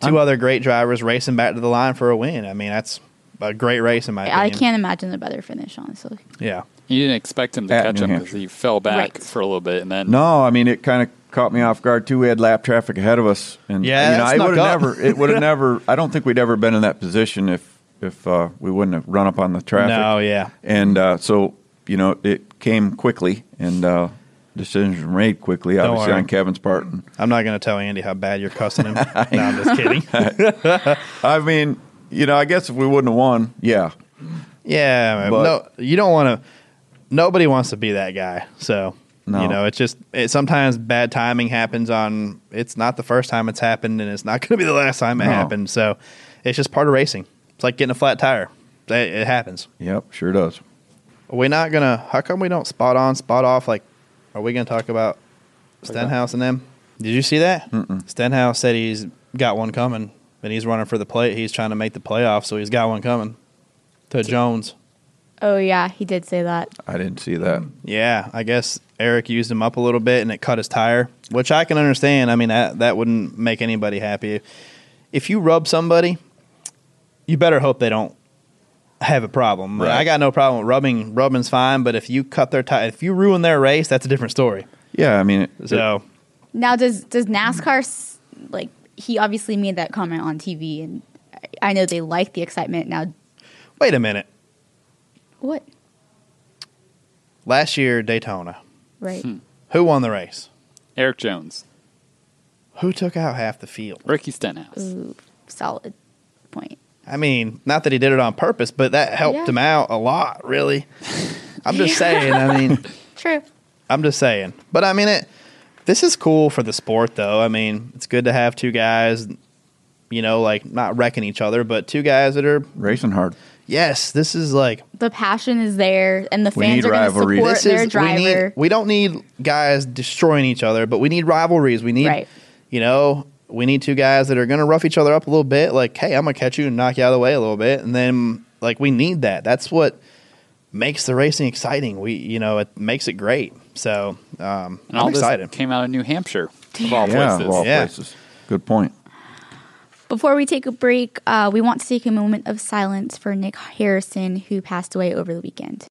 2 other great drivers racing back to the line for a win. I mean, that's a great race in my opinion. I opinion. can't imagine a better finish, honestly. Yeah. You didn't expect him to At catch New him because he fell back Right. for a little bit, and then No, I mean it kind of caught me off guard too. We had lap traffic ahead of us, and Yeah, you know, that I would have never. It would have never. I don't think we'd ever been in that position if if uh, we wouldn't have run up on the traffic. No, yeah. and uh, so you know it came quickly, and uh, decisions were made quickly. Don't Obviously worry. on Kevin's part. And, I'm not going to tell Andy how bad you're cussing him. no, I'm just kidding. I mean, you know, I guess if we wouldn't have won, yeah, yeah. But- no, you don't want to. Nobody wants to be that guy. So No. you know, it's just it, sometimes bad timing happens. On it's not the first time it's happened, and it's not going to be the last time it No. happened. So it's just part of racing. It's like getting a flat tire. It, it happens. yep, sure does. Are we not gonna? How come we don't spot on, spot off? Like, are we gonna talk about Stenhouse and them? Did you see that? Mm-mm. Stenhouse said he's got one coming, and he's running for the plate. He's trying to make the playoff, so he's got one coming to Jones. Oh yeah, he did say that. I didn't see that. Yeah, I guess Erik used him up a little bit, and it cut his tire, which I can understand. I mean, that that wouldn't make anybody happy. If you rub somebody, you better hope they don't have a problem. Right. I got no problem with rubbing. Rubbing's fine, but if you cut their tie, if you ruin their race, that's a different story. Yeah, I mean, it, So Now, does does NASCAR like he obviously made that comment on TV, and I- I know they like the excitement. Now, wait a minute. what? Last year Daytona, Right? Hmm. who won the race? Erik Jones, Who took out half the field? Ricky Stenhouse. Ooh, solid point. I mean, not that he did it on purpose, but that helped Yeah. him out a lot. Really, I'm just saying. I mean. True. I'm just saying. But I mean it this is cool for the sport though. I mean, it's good to have two guys you know, like not wrecking each other, but two guys that are racing hard. yes, this is like The passion is there, and the fans need are going to support this their is we driver. need we don't need guys destroying each other, but we need rivalries. We need Right. you know, we need two guys that are going to rough each other up a little bit like, "Hey, I'm going to catch you and knock you out of the way a little bit." And then like we need that. That's what makes the racing exciting. We, you know, it makes it great. So, um, I'm this excited. came out of New Hampshire, of all Yeah, places. of all Yeah. places. Good point. Before we take a break, uh, we want to take a moment of silence for Nick Harrison, who passed away over the weekend.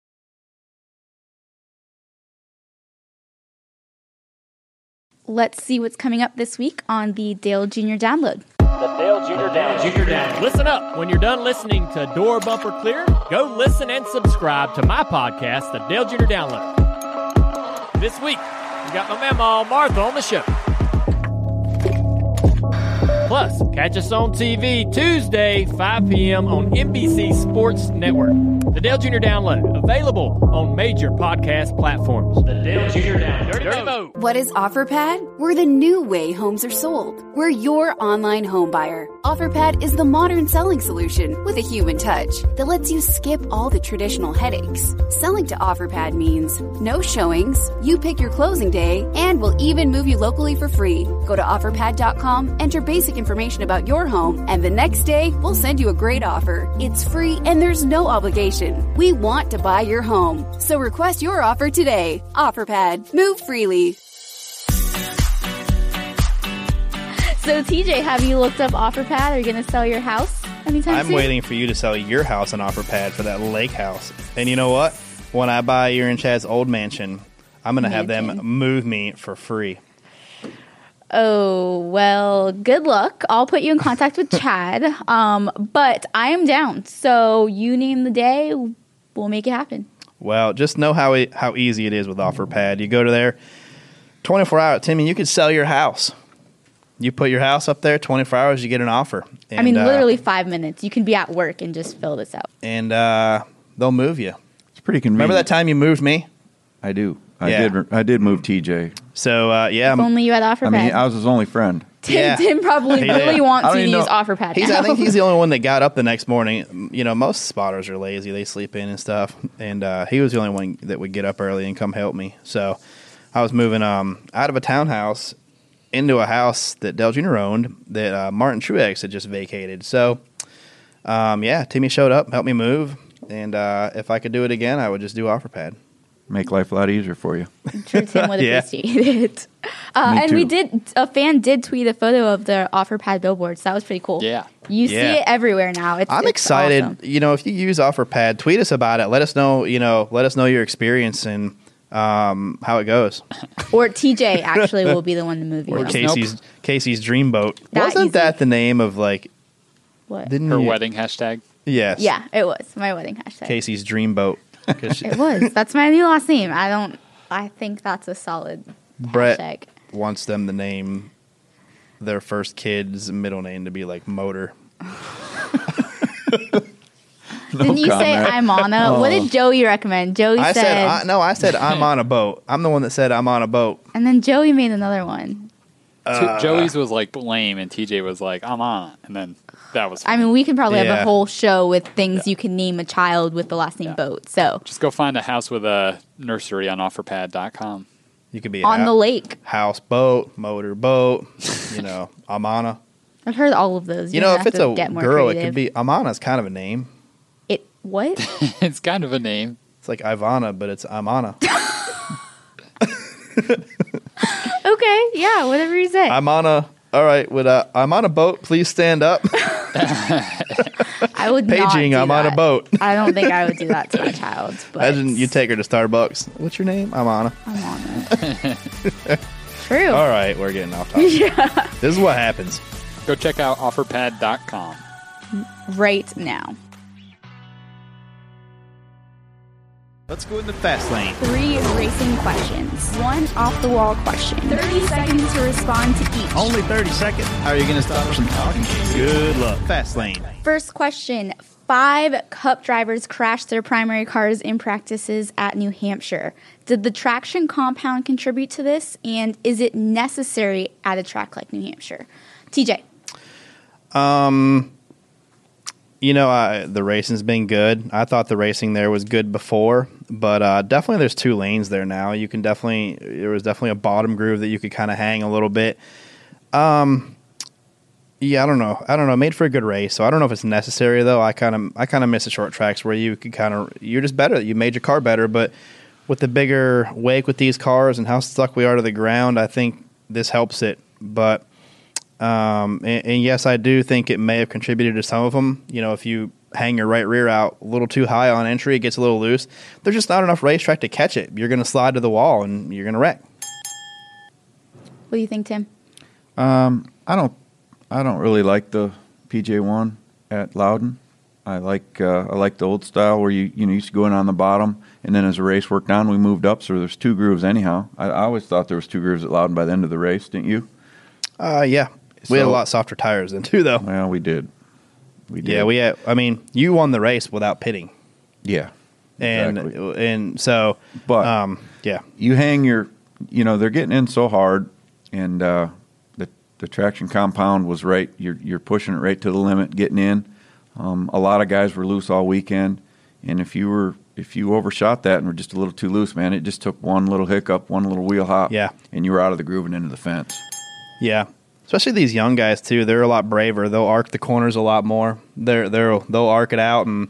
Let's see what's coming up this week on the Dale Jr. Download. The Dale Jr. Download. Junior down. Listen up. When you're done listening to Door Bumper Clear, go listen and subscribe to my podcast, The Dale Jr. Download. This week, we got my mama Martha on the show. Catch us on TV Tuesday, 5 p.m. on NBC Sports Network. The Dale Jr. Download, available on major podcast platforms. The Dale Jr. Download. Dirty, Dirty Vote. What is OfferPad? We're the new way homes are sold. We're your online home buyer. OfferPad is the modern selling solution with a human touch that lets you skip all the traditional headaches. Selling to OfferPad means no showings, you pick your closing day, and we'll even move you locally for free. Go to OfferPad.com, enter basic information about your home, and the next day we'll send you a great offer. It's free and there's no obligation. We want to buy your home. So request your offer today. OfferPad. Move freely. So, TJ, have you looked up OfferPad? Are you going to sell your house anytime I'm soon? waiting for you to sell your house on OfferPad for that lake house. And you know what? When I buy your and Chad's old mansion, I'm going to have them move me for free. Oh, well, good luck. I'll put you in contact with Chad. Um, but I am down. So, you name the day, we'll make it happen. Well, just know how e how easy it is with OfferPad. You go to there, 24 hours. Timmy, you could sell your house. You put your house up there, 24 hours, you get an offer. I mean, And, uh, literally five minutes. You can be at work and just fill this out. and uh, they'll move you. It's pretty convenient. Remember that time you moved me? I do. I Yeah. did. I did move TJ. So uh, yeah, If only you had offer. I mean, I was his only friend. Tim, Yeah. Tim probably He really wants don't to use know- OfferPad He's, now. I think he's the only one that got up the next morning. You know, most spotters are lazy; they sleep in and stuff. And uh, he was the only one that would get up early and come help me. So I was moving um, out of a townhouse into a house that Dale Jr. owned that uh, Martin Truex had just vacated. So um, yeah, Timmy showed up, helped me move, and uh, if I could do it again, I would just do OfferPad. Make life a lot easier for you. I'm sure Tim would Yeah. appreciate it. Uh, Me and we did, a fan did tweet a photo of the OfferPad billboards. That was pretty cool. Yeah. You see it everywhere now. It's, I'm it's excited. awesome. You know, if you use OfferPad, tweet us about it. Let us know. You know, let us know your experience and um, how it goes. Or TJ actually will be the one to move you. Or though. Casey's Casey's dream boat. That Wasn't easy. that the name of like? What? Didn't Her you- wedding hashtag. Yes. Yeah, it was my wedding hashtag. Casey's dream boat. 'Cause she- It was. That's my new last name. I don't. I think that's a solid Brett hashtag. wants them to name their first kid's middle name to be like Motor. Didn't you say comment. I'm on a? What did Joey recommend? Joey I said, said I, no. I said I'm on a boat. I'm the one that said I'm on a boat. and then Joey made another one. Uh, T- Joey's was like lame, and TJ was like, "I'm on it," and then that was. I mean, we can probably have Yeah. a whole show with things you can name a child with the last name Yeah. Boat. So just go find a house with a nursery on OfferPad.com. You could be on hou- the lake, house boat, motor boat. You know, Amana. I've heard all of those. You don't know, if it's a get more girl, it could be Amana's kind of a name. It. What? it's kind of a name. It's like Ivana, but it's Amana. okay, yeah, whatever you say. I'm on a. All right, would uh, I'm on a boat. Please stand up. I would not Paging. do I'm on a that. boat. I don't think I would do that to my child. But Imagine you take her to Starbucks. What's your name? I'm Anna. I'm on it. True. All right, we're getting off topic. Yeah. This is what happens. Go check out OfferPad.com. Right now. Let's go in the fast lane. Three racing questions. One off the wall question. 30 seconds to respond to each. Only 30 seconds. How are you going to stop us from talking? Good luck. Fast lane. First question. Five cup drivers crashed their primary cars in practices at New Hampshire. Did the traction compound contribute to this? And is it necessary at a track like New Hampshire? TJ. Um, You know, I, the racing's been good. I thought the racing there was good before, but uh, definitely there's two lanes there now. You can definitely there was definitely a bottom groove that you could kind of hang a little bit. Um, yeah, I don't know. I don't know. Made for a good race, so I don't know if it's necessary though. I kind of I kind of miss the short tracks where you could kind of you're just better. You made your car better, but with the bigger wake with these cars and how stuck we are to the ground, I think this helps it. But um, and, and yes, I do think it may have contributed to some of them. You know, if you hang your right rear out a little too high on entry, it gets a little loose. There's just not enough racetrack to catch it. You're going to slide to the wall and you're going to wreck. What do you think, Tim? Um, I don't, I don't really like the PJ one at Loudon. I like, uh, I like the old style where you, you know, you used to go in on the bottom, and then as the race worked on, we moved up. So there's two grooves anyhow. I, I always thought there was two grooves at Loudon by the end of the race, didn't you? Uh, yeah, we had a lot softer tires then too, though. Well, we did. We did. Yeah, we had. I mean, you won the race without pitting, Yeah. and Exactly. and so, But um, yeah, you hang your, you know, they're getting in so hard, and uh, the the traction compound was right. You're you're pushing it right to the limit, getting in. Um, a lot of guys were loose all weekend, and if you were if you overshot that and were just a little too loose, man, it just took one little hiccup, one little wheel hop, Yeah. and you were out of the groove and into the fence. yeah. Especially these young guys too. They're a lot braver. They'll arc the corners a lot more. They're they're they'll arc it out, and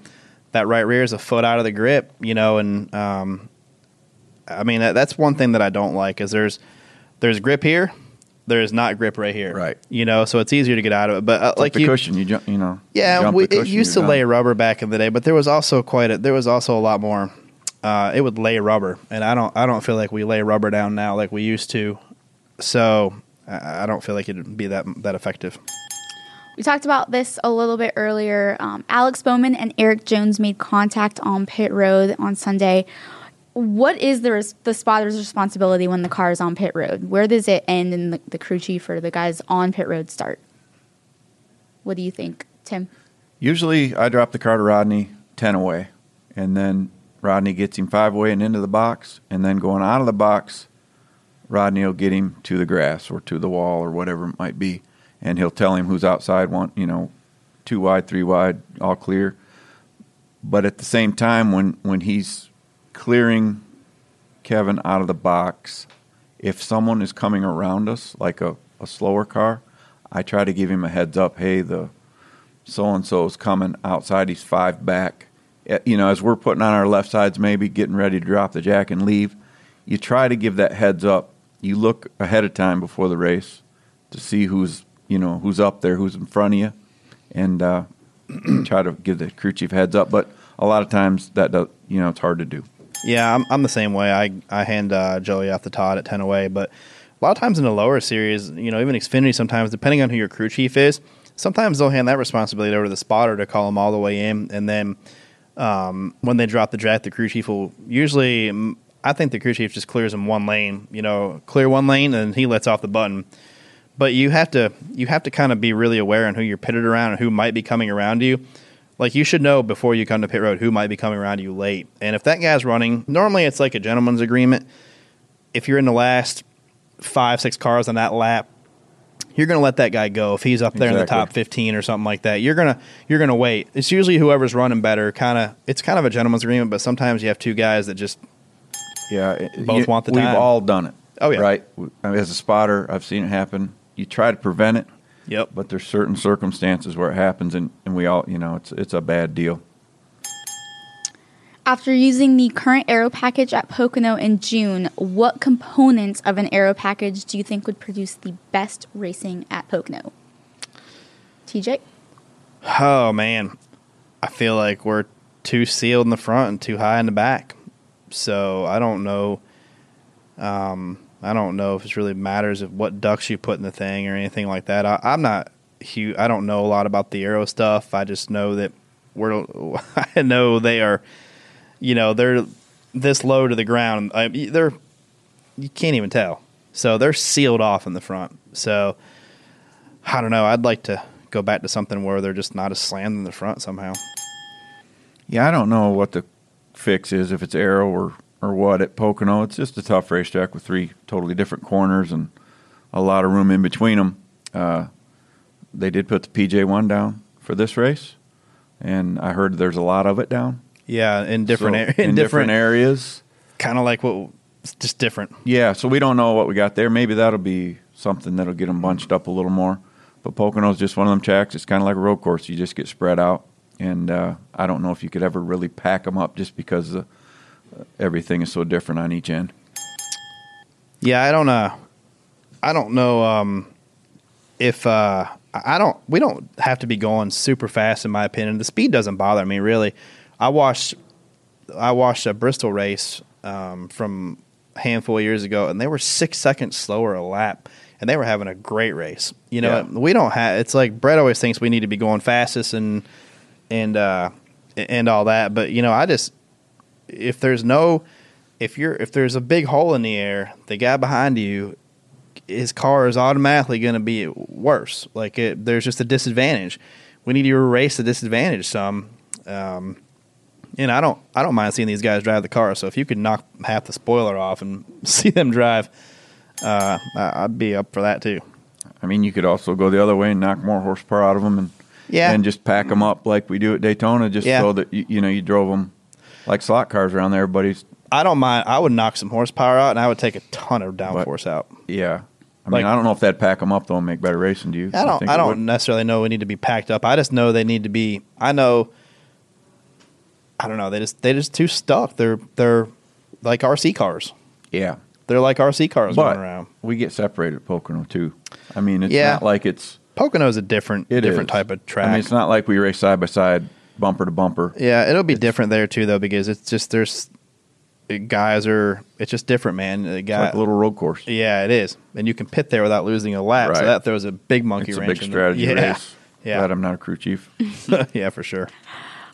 that right rear is a foot out of the grip. You know, and um, I mean that, that's one thing that I don't like is there's there's grip here, there is not grip right here. Right. You know, so it's easier to get out of it. But uh, like, like the you, cushion, you jump, you know. Yeah, we, it used to you're lay rubber back in the day, but there was also quite a there was also a lot more. Uh, it would lay rubber, and I don't I don't feel like we lay rubber down now like we used to. So I I don't feel like it'd be that that effective. We talked about this a little bit earlier. Um, Alex Bowman and Erik Jones made contact on pit road on Sunday. What is the res- the spotter's responsibility when the car is on pit road? Where does it end and the, the crew chief or the guys on pit road start? What do you think, Tim? Usually, I drop the car to Rodney ten away, and then Rodney gets him five away and into the box, and then going out of the box, Rodney will get him to the grass or to the wall or whatever it might be, and he'll tell him who's outside, one, you know, two wide, three wide, all clear. But at the same time, when when he's clearing Kevin out of the box, if someone is coming around us, like a, a slower car, I try to give him a heads up. Hey, the so and so is coming outside. He's five back. Eh, You know, as we're putting on our left sides, maybe getting ready to drop the jack and leave, you try to give that heads up. You look ahead of time before the race to see who's you know who's up there, who's in front of you, and uh, try to give the crew chief heads up. But a lot of times that does, you know it's hard to do. Yeah, I'm, I'm the same way. I I hand uh, Joey off the Todd at ten away, but a lot of times in the lower series, you know, even Xfinity, sometimes depending on who your crew chief is, sometimes they'll hand that responsibility over to the spotter to call them all the way in, and then um, when they drop the jack, the crew chief will usually. I think the crew chief just clears him one lane, you know, clear one lane, and he lets off the button. But you have to you have to kind of be really aware on who you're pitted around and who might be coming around you. Like you should know before you come to pit road who might be coming around you late. And if that guy's running, normally it's like a gentleman's agreement. If you're in the last five, six cars on that lap, you're going to let that guy go. If he's up there in the top 15 or something like that, you're going to you're going to wait. It's usually whoever's running better. Kind of it's kind of a gentleman's agreement, but sometimes you have two guys that just Yeah, it- Both want the time. We've all done it. Oh, yeah. right. As a spotter, I've seen it happen. You try to prevent it. Yep. But there's certain circumstances where it happens, and, and we all, you know, it's it's a bad deal. After using the current aero package at Pocono in June, what components of an aero package do you think would produce the best racing at Pocono? TJ? Oh man, I feel like we're too sealed in the front and too high in the back. So I don't know. Um, I don't know if it really matters of what ducks you put in the thing or anything like that. I, I'm not huge. I don't know a lot about the aero stuff. I just know that we're. I know they are. You know they're this low to the ground. I, they're you can't even tell. So they're sealed off in the front. So I don't know. I'd like to go back to something where they're just not as slammed in the front somehow. Yeah, I don't know what the fix is if it's aero or or what at Pocono. It's just a tough racetrack with three totally different corners and a lot of room in between them. Uh, they did put the PJ one down for this race, and I heard there's a lot of it down. Yeah, in different So, ar- in, different, areas. kind of like what it's just different. Yeah, so we don't know what we got there. Maybe that'll be something that'll get them bunched up a little more. But Pocono's just one of them tracks. It's kind of like a road course. You just get spread out, and uh, I don't know if you could ever really pack them up just because uh, everything is so different on each end. Yeah, I don't uh I don't know um if uh I don't we don't have to be going super fast in my opinion. The speed doesn't bother me really. I watched I watched a Bristol race um from a handful of years ago and they were 6 seconds slower a lap and they were having a great race. You know, Yeah. we don't have. It's like Brett always thinks we need to be going fastest and and uh, and all that, but you know, I just if there's no if you're if there's a big hole in the air, the guy behind you, his car is automatically going to be worse. Like it, there's just a disadvantage. We need to erase the disadvantage some. Um, and I don't I don't mind seeing these guys drive the car. So if you could knock half the spoiler off and see them drive, uh, I'd be up for that too. I mean, you could also go the other way and knock more horsepower out of them and Yeah. and just pack them up like we do at Daytona, just Yeah. so that you, you know you drove them like slot cars around there. Everybody's I don't mind. I would knock some horsepower out, and I would take a ton of downforce out. yeah. I Like- mean, I don't know if that'd pack them up though and make better racing. Do you? I don't. think I don't would? necessarily know we need to be packed up. I just know they need to be. I know. I don't know. They just they just too stuck. They're they're like RC cars. Yeah, They're like RC cars but going around. we get separated at Pocono too. I mean, it's Yeah. not like it's Pocono is a different it different is. type of track. I mean, it's not like we race side by side, bumper to bumper. yeah, it'll be different there too, though, because it's just there's guys are. It's just different, man. The It's guy, like a little road course. yeah, it is, and you can pit there without losing a lap. So that throws a big monkey It's a wrench. big in strategy the, yeah, race. Yeah, Glad I'm not a crew chief. yeah, for sure.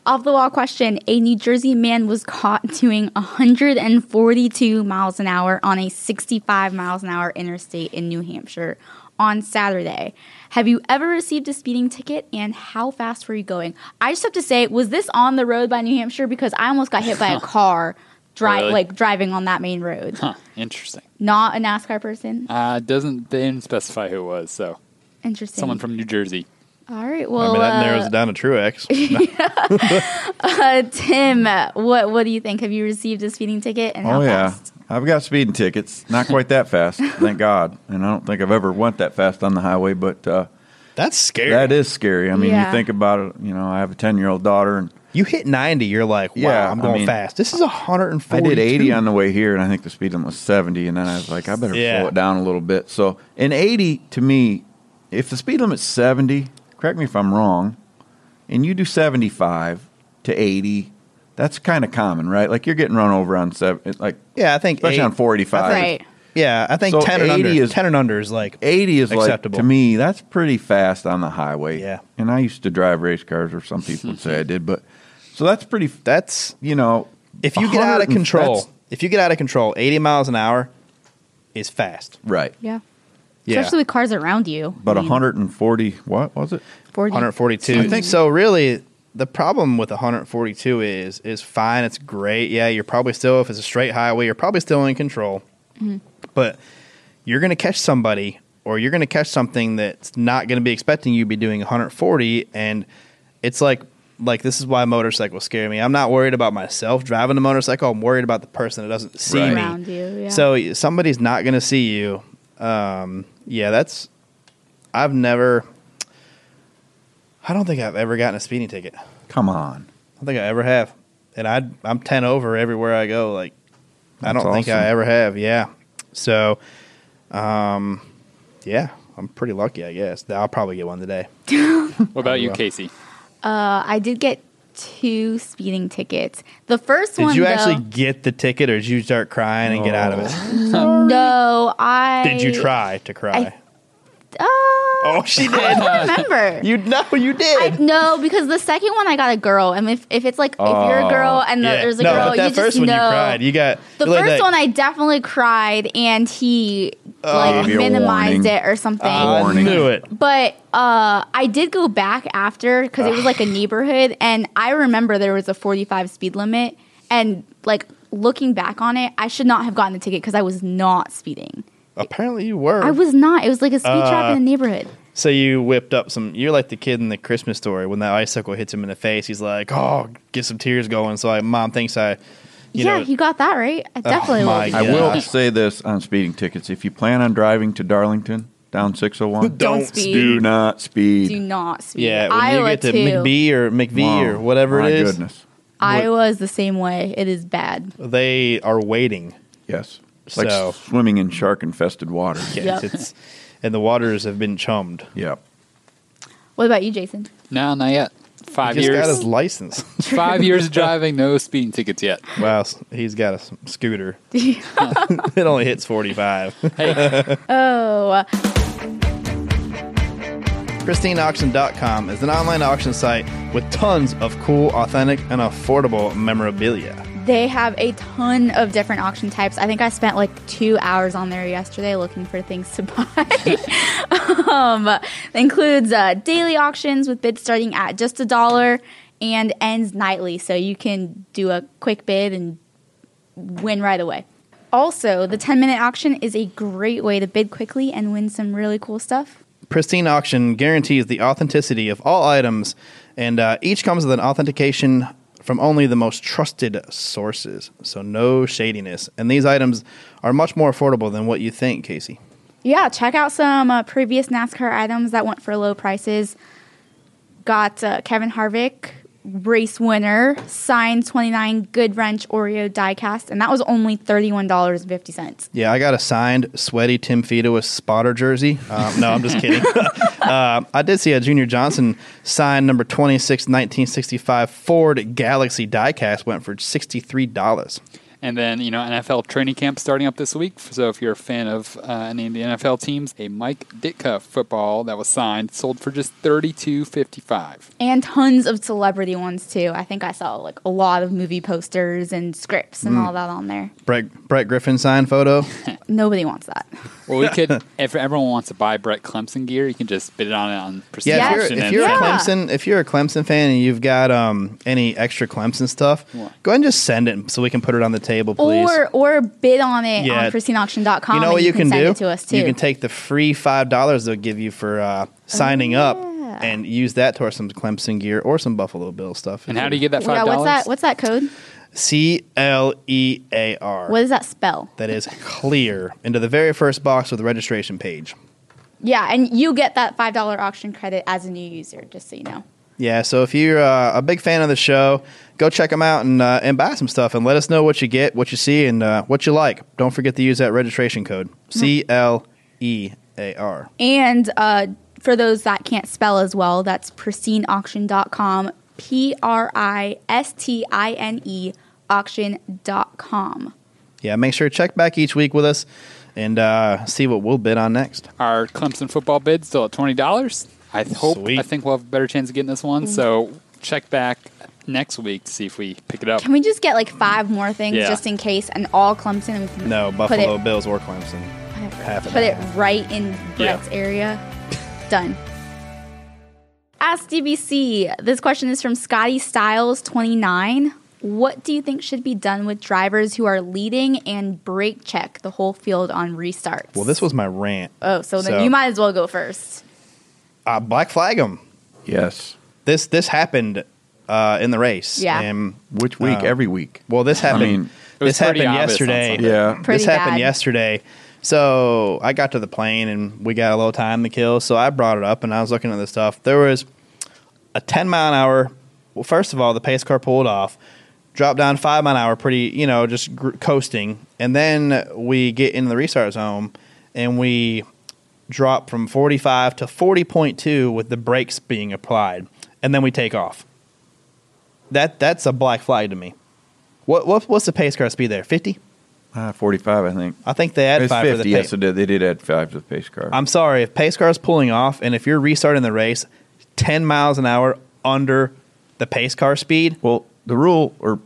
Off the wall question A New Jersey man was caught doing 142 miles an hour on a 65 miles an hour interstate in New Hampshire on Saturday. Have you ever received a speeding ticket and how fast were you going? I just have to say, was this on the road by New Hampshire? Because I almost got hit by a car dri- Really? like driving on that main road. Huh, interesting. Not a NASCAR person. Uh, doesn't they didn't specify who it was? So Interesting. someone from New Jersey. All right. Well, I Well, mean, that uh, narrows it down to Truex. uh, Tim, what what do you think? Have you received a speeding ticket and how Oh yeah, fast? I've got speeding tickets. Not quite that fast, thank God. And I don't think I've ever went that fast on the highway, but uh, That's scary. that is scary. I mean, Yeah. you think about it. You know, I have a ten year old daughter, and You hit 90, you're like, wow, Yeah, I'm I going mean, fast. This is 140. I did eighty on the way here, and I think the speed limit was seventy. And then I was like, I better Yeah. slow it down a little bit. So, in eighty to me, if the speed limit's seventy, correct me if I'm wrong, and you do seventy five to eighty. That's kind of common, right? Like you're getting run over on seven, like Yeah, I think especially eight- on 485. Right. Yeah, I think So 10 and 80 under. is- 10 and under is like 80 is Acceptable. like to me that's pretty fast on the highway. Yeah. And I used to drive race cars or some people would say I did, but so that's pretty that's you know, if you get out of and- control. that's- If you get out of control, 80 miles an hour is fast. Right. Yeah. Yeah. Especially with cars around you. But I mean, 140 what was it? 40. 142. I think- so really the problem with 142 is is fine, it's great. Yeah, you're probably still if it's a straight highway, you're probably still in control. But you're going to catch somebody or you're going to catch something that's not going to be expecting you to be doing 140 and it's like like this is why motorcycles scare me. I'm not worried about myself driving a motorcycle. I'm worried about the person that doesn't see Right. me. Around you, yeah. So somebody's not going to see you. Um, yeah, that's. I've never. I don't think I've ever gotten a speeding ticket. Come on. I don't think I ever have, and I I'm ten over everywhere I go. Like, I don't think. I ever have. Yeah, so, um, yeah, I'm pretty lucky, I guess. I'll probably get one today. What about you. Casey? Uh, I did get two speeding tickets. The first Did one, you though, actually get the ticket, or did you start crying and get out of it? no, I Did you try to cry? Uh, oh, she I did. don't remember. you know, you did. I, no, because the second one I got a girl, and if, if it's like if you're a girl and the, Yeah. there's a no, girl, but that you first just one know. you cried. You got the you like first one I definitely cried, and he like Gave minimized it or something. I Warning. knew it. But uh, I did go back after because it was like a neighborhood, and I remember there was a 45 speed limit, and like looking back on it, I should not have gotten the ticket because I was not speeding. Apparently, you were. I was not. It was like a speed trap Uh, in the neighborhood. So you whipped up some. You're like the kid in the Christmas story when that icicle hits him in the face. He's like, "Oh, get some tears going." So like, mom thinks I, you yeah, know, you got that right. I definitely my will. I will say this on speeding tickets. If you plan on driving to Darlington down 601, Don't speed. do not speed. Do not speed. yeah. When Iowa you get to too. McBee or McV Wow. or whatever My it is, goodness. Iowa is the same way. It is bad. they are waiting. Yes. It's like So- swimming in shark infested water. Yes, Yep. it's and the waters have been chummed. Yep. What about you, Jason? No, not yet. He Five just got years. his license. Five years of driving, no speeding tickets yet. wow, he's got a scooter. it only hits forty five. Oh, PristineAuction.com is an online auction site with tons of cool, authentic, and affordable memorabilia. They have a ton of different auction types. I think I spent like two hours on there yesterday looking for things to buy. um, includes uh, daily auctions with bids starting at just a dollar and ends nightly, so you can do a quick bid and win right away. Also, the 10 minute auction is a great way to bid quickly and win some really cool stuff. Pristine Auction guarantees the authenticity of all items, and uh, each comes with an authentication from only the most trusted sources. So, no shadiness. And these items are much more affordable than what you think, Casey. Yeah, check out some uh, previous NASCAR items that went for low prices. Got uh, Kevin Harvick, race winner, signed 29 Goodwrench Oreo diecast, and that was only $31.50. Yeah, I got a signed sweaty Tim Fedewa spotter jersey. Um, no, I'm just kidding. uh, I did see a Junior Johnson signed number 26, 1965 Ford Galaxie diecast went for $63. And then, you know, NFL training camp starting up this week. So if you're a fan of uh, any of the NFL teams, a Mike Ditka football that was signed sold for just thirty two fifty five. And tons of celebrity ones too. I think I saw like a lot of movie posters and scripts and Mm. all that on there. Brett, Brett Griffin signed photo. Nobody wants that. Well, we could, if everyone wants to buy Brett Clemson gear, you can just bid it on it on Prestige Yeah, if you're, if you're a. Clemson, if you're a Clemson fan and you've got um, any extra Clemson stuff, go ahead and just send it so we can put it on the table, please. Or or bid on it Yeah. on pristineauction.com. you know what you can, send do? it to us too. You can take the free five dollars they'll give you for uh, signing up and use that towards some Clemson gear or some Buffalo Bill stuff. And how do you get that five yeah, what's that? What's that code? C L E A R. What does that spell? That is clear into the very first box of the registration page. Yeah, and you get that five dollar auction credit as a new user, just so you know. Yeah, so if you're uh, a big fan of the show, go check them out and uh, and buy some stuff and let us know what you get, what you see, and uh, what you like. Don't forget to use that registration code C L E A R. And uh, for those that can't spell as well, that's pristineauction.com. P R I S T I N E auction.com. Yeah, make sure to check back each week with us and uh, see what we'll bid on next. Our Clemson football bid still at twenty dollars. I hope I think we'll have a better chance of getting this one. Mm. So check back next week to see if we pick it up. Can we just get like five more things Yeah. just in case and all Clemson? And we can No, put Buffalo it, Bills or Clemson. Half of put that. it right in Yeah. Brett's area. Done. Ask DBC. This question is from Scotty Styles, 29. What do you think should be done with drivers who are leading and brake check the whole field on restarts? Well, this was my rant. Oh, so then you might as well go first. Uh, black flag them. Yes. This this happened uh, in the race. Yeah. And, Which week? uh, Every week. Well, this I happened. mean, this happened pretty obvious on yesterday. Yeah. Pretty this happened bad. yesterday. So I got to the plane and we got a little time to kill. So I brought it up and I was looking at the stuff. There was a 10 mile an hour. Well, first of all, the pace car pulled off, dropped down five mile an hour, pretty, you know, just gr- coasting. And then we get into the restart zone and we drop from 45 to 40.2 with the brakes being applied. And then we take off. That That's a black flag to me. What, what What's the pace car speed there? 50? Uh, 45, I think. I think they add It's five 50. for the yes, pace. did. They did add five to the pace car. I'm sorry if pace car is pulling off, and if you're restarting the race, 10 miles an hour under the pace car speed. Well, the rule, or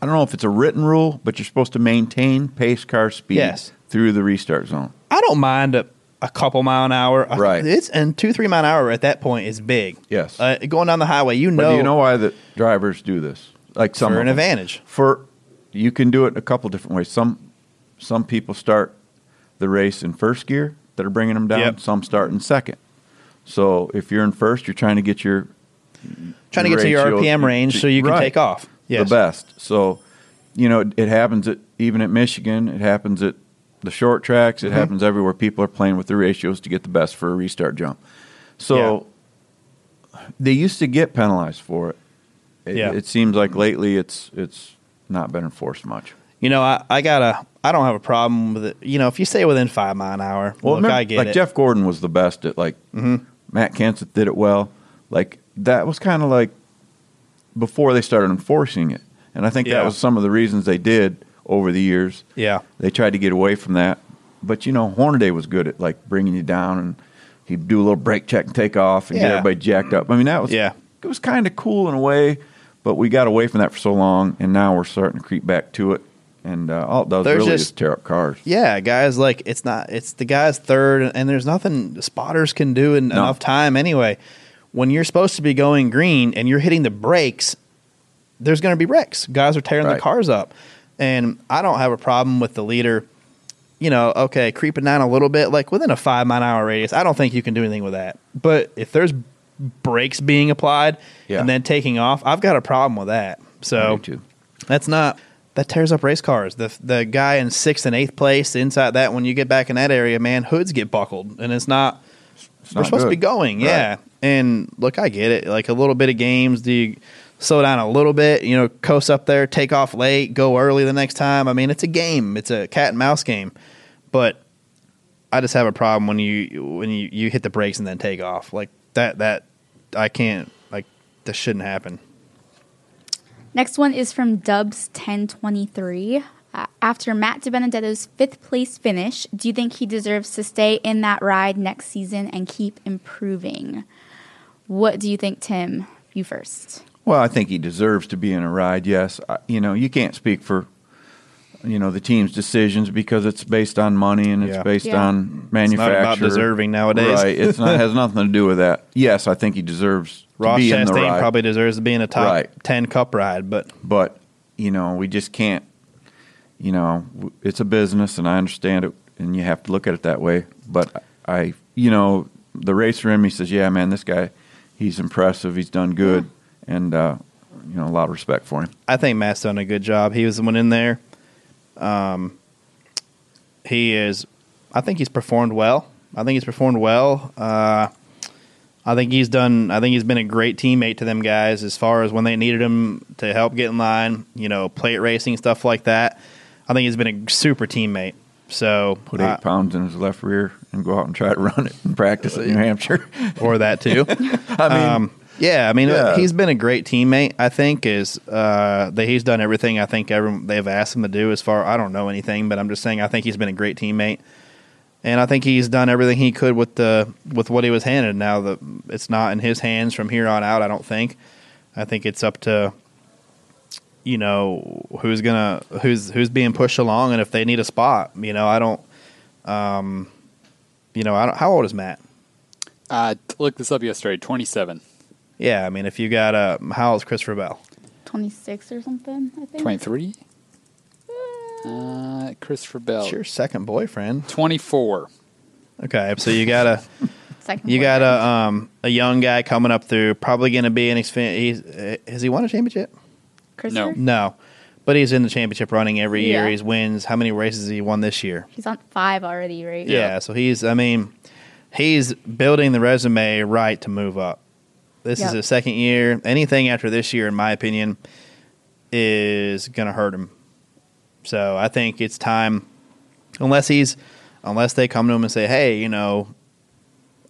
I don't know if it's a written rule, but you're supposed to maintain pace car speed Yes. through the restart zone. I don't mind a, a couple mile an hour. Right. It's and two three mile an hour at that point is big. Yes. Uh, going down the highway, you But know. do you know why the drivers do this? Like some For an advantage. For you can do it in a couple different ways. Some some people start the race in first gear that are bringing them down. Yep. Some start in second. So if you're in first, you're trying to get your Trying to get to your RPM range so you can Right. take off. Yes. the best. So, you know, it, it happens at even at Michigan. It happens at the short tracks. It Mhm. happens everywhere. People are playing with the ratios to get the best for a restart jump. So, they used to get penalized for it. It, Yeah. it seems like lately it's it's not been enforced much. You know, I, I gotta. I don't have a problem with it. You know, if you stay within five mile an hour, Well, look, remember, I get it. like it. Jeff Gordon was the best at like Mhm. Matt Kenseth did it well. Like that was kind of like before they started enforcing it, and I think Yeah. that was some of the reasons they did over the years. Yeah. they tried to get away from that, but you know Hornaday was good at like bringing you down, and he'd do a little brake check and take off and get everybody jacked up. I mean, that was Yeah. it was kind of cool in a way, but we got away from that for so long, and now we're starting to creep back to it. And uh, all it does There's really just- is tear up cars. Yeah, guys, like it's not. It's the guy's third, and there's nothing spotters can do in No. enough time anyway. When you're supposed to be going green and you're hitting the brakes, there's going to be wrecks. Guys are tearing Right. the cars up, and I don't have a problem with the leader. You know, okay, creeping down a little bit, like within a five mile hour radius. I don't think you can do anything with that. But if there's brakes being applied Yeah. and then taking off, I've got a problem with that. So that's not that tears up race cars. The the guy in sixth and eighth place inside that when you get back in that area, man, hoods get buckled, and it's not. It's we're not supposed to be going, Right. yeah. And look, I get it. Like a little bit of games, do you slow down a little bit? You know, coast up there, take off late, go early the next time. I mean, it's a game. It's a cat and mouse game. But I just have a problem when you when you, you hit the brakes and then take off like that. That I can't like. This shouldn't happen. Next one is from Dubs 1023. Uh, after Matt DiBenedetto's fifth place finish, do you think he deserves to stay in that ride next season and keep improving? What do you think, Tim? You first. Well, I think he deserves to be in a ride. Yes, I, you know you can't speak for you know the team's decisions because it's based on money and it's Yeah. based Yeah. on not about deserving nowadays. right? It's not has nothing to do with that. Yes, I think he deserves to Ross be in the Chastain ride. probably deserves to be in a top Right. ten cup ride, but but you know we just can't you know it's a business and i understand it and you have to look at it that way but i you know the racer in me says yeah man this guy he's impressive he's done good and uh you know a lot of respect for him I think Matt's done a good job. He was the one in there. Um, he is. I think he's performed well. I think he's performed well. Uh, I think he's done. I think he's been a great teammate to them guys as far as when they needed him to help get in line. You know, plate racing stuff like that. I think he's been a super teammate. So put eight uh, pounds in his left rear and go out and try to run it and practice at new hampshire or that too. i mean um, yeah, I mean, Yeah. he's been a great teammate. I think is uh, that he's done everything I think ever they've asked him to do. As far I don't know anything, but I'm just saying I think he's been a great teammate, and I think he's done everything he could with the with what he was handed. Now that it's not in his hands from here on out, I don't think. I think it's up to you know who's gonna who's who's being pushed along, and if they need a spot, you know, I don't. Um, you know, I don't, how old is Matt? Uh, looked this up yesterday. Twenty-seven. Yeah, I mean, if you got a how old's Christopher Bell? 26 or something, I think. 23? Uh, Christopher Bell. It's your second boyfriend. 24. Okay, so you got a Second you got a um a young guy coming up through, probably going to be an expen- he's uh, has he won a championship? Christopher? No, but he's in the championship running every year. Yeah. He's wins. How many races has he won this year? He's on five already, right? Yeah. so he's I mean he's building the resume right to move up. This is Yep. his second year. Anything after this year, in my opinion, is going to hurt him. So I think it's time, unless he's, unless they come to him and say, "Hey, you know,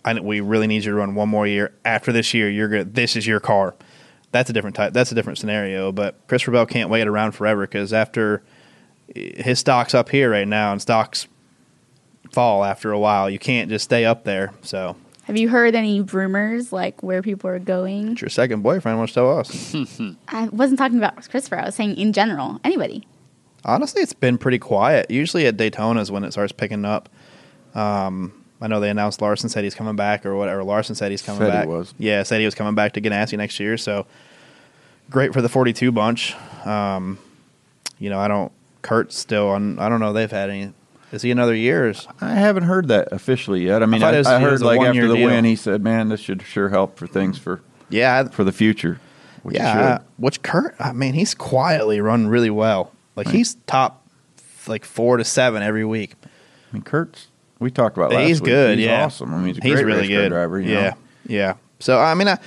I, we really need you to run one more year. After this year, you're good. This is your car." That's a different type. That's a different scenario. But Chris Bell can't wait around forever because after eh, his stock's up here right now, and stocks fall after a while. You can't just stay up there. So Have you heard any rumors, like where people are going? it's your second boyfriend. What's tell us? I wasn't talking about Christopher. I was saying in general. Anybody. Honestly, it's been pretty quiet. Usually at Daytona is when it starts picking up. Um, I know they announced Larson said he's coming back or whatever. Larson said he's coming Said he back. was. Yeah, said he was coming back to Ganassi next year. So great for the 42 bunch. Um, you know, I don't. Kurt's still on. I don't know. They've had any. Is he another year? Or I haven't heard that officially yet. I mean, I, it was- I heard like after the deal. win, he said, "Man, this should sure help for things for yeah, for the future." Which yeah. should. Which Kurt? I mean, he's quietly run really well. Like he's top like four to seven every week. I mean, Kurt's. We talked about last he's week. good. He's yeah, awesome. I mean, he's a he's great really good driver. you yeah, know? yeah. So I mean, I,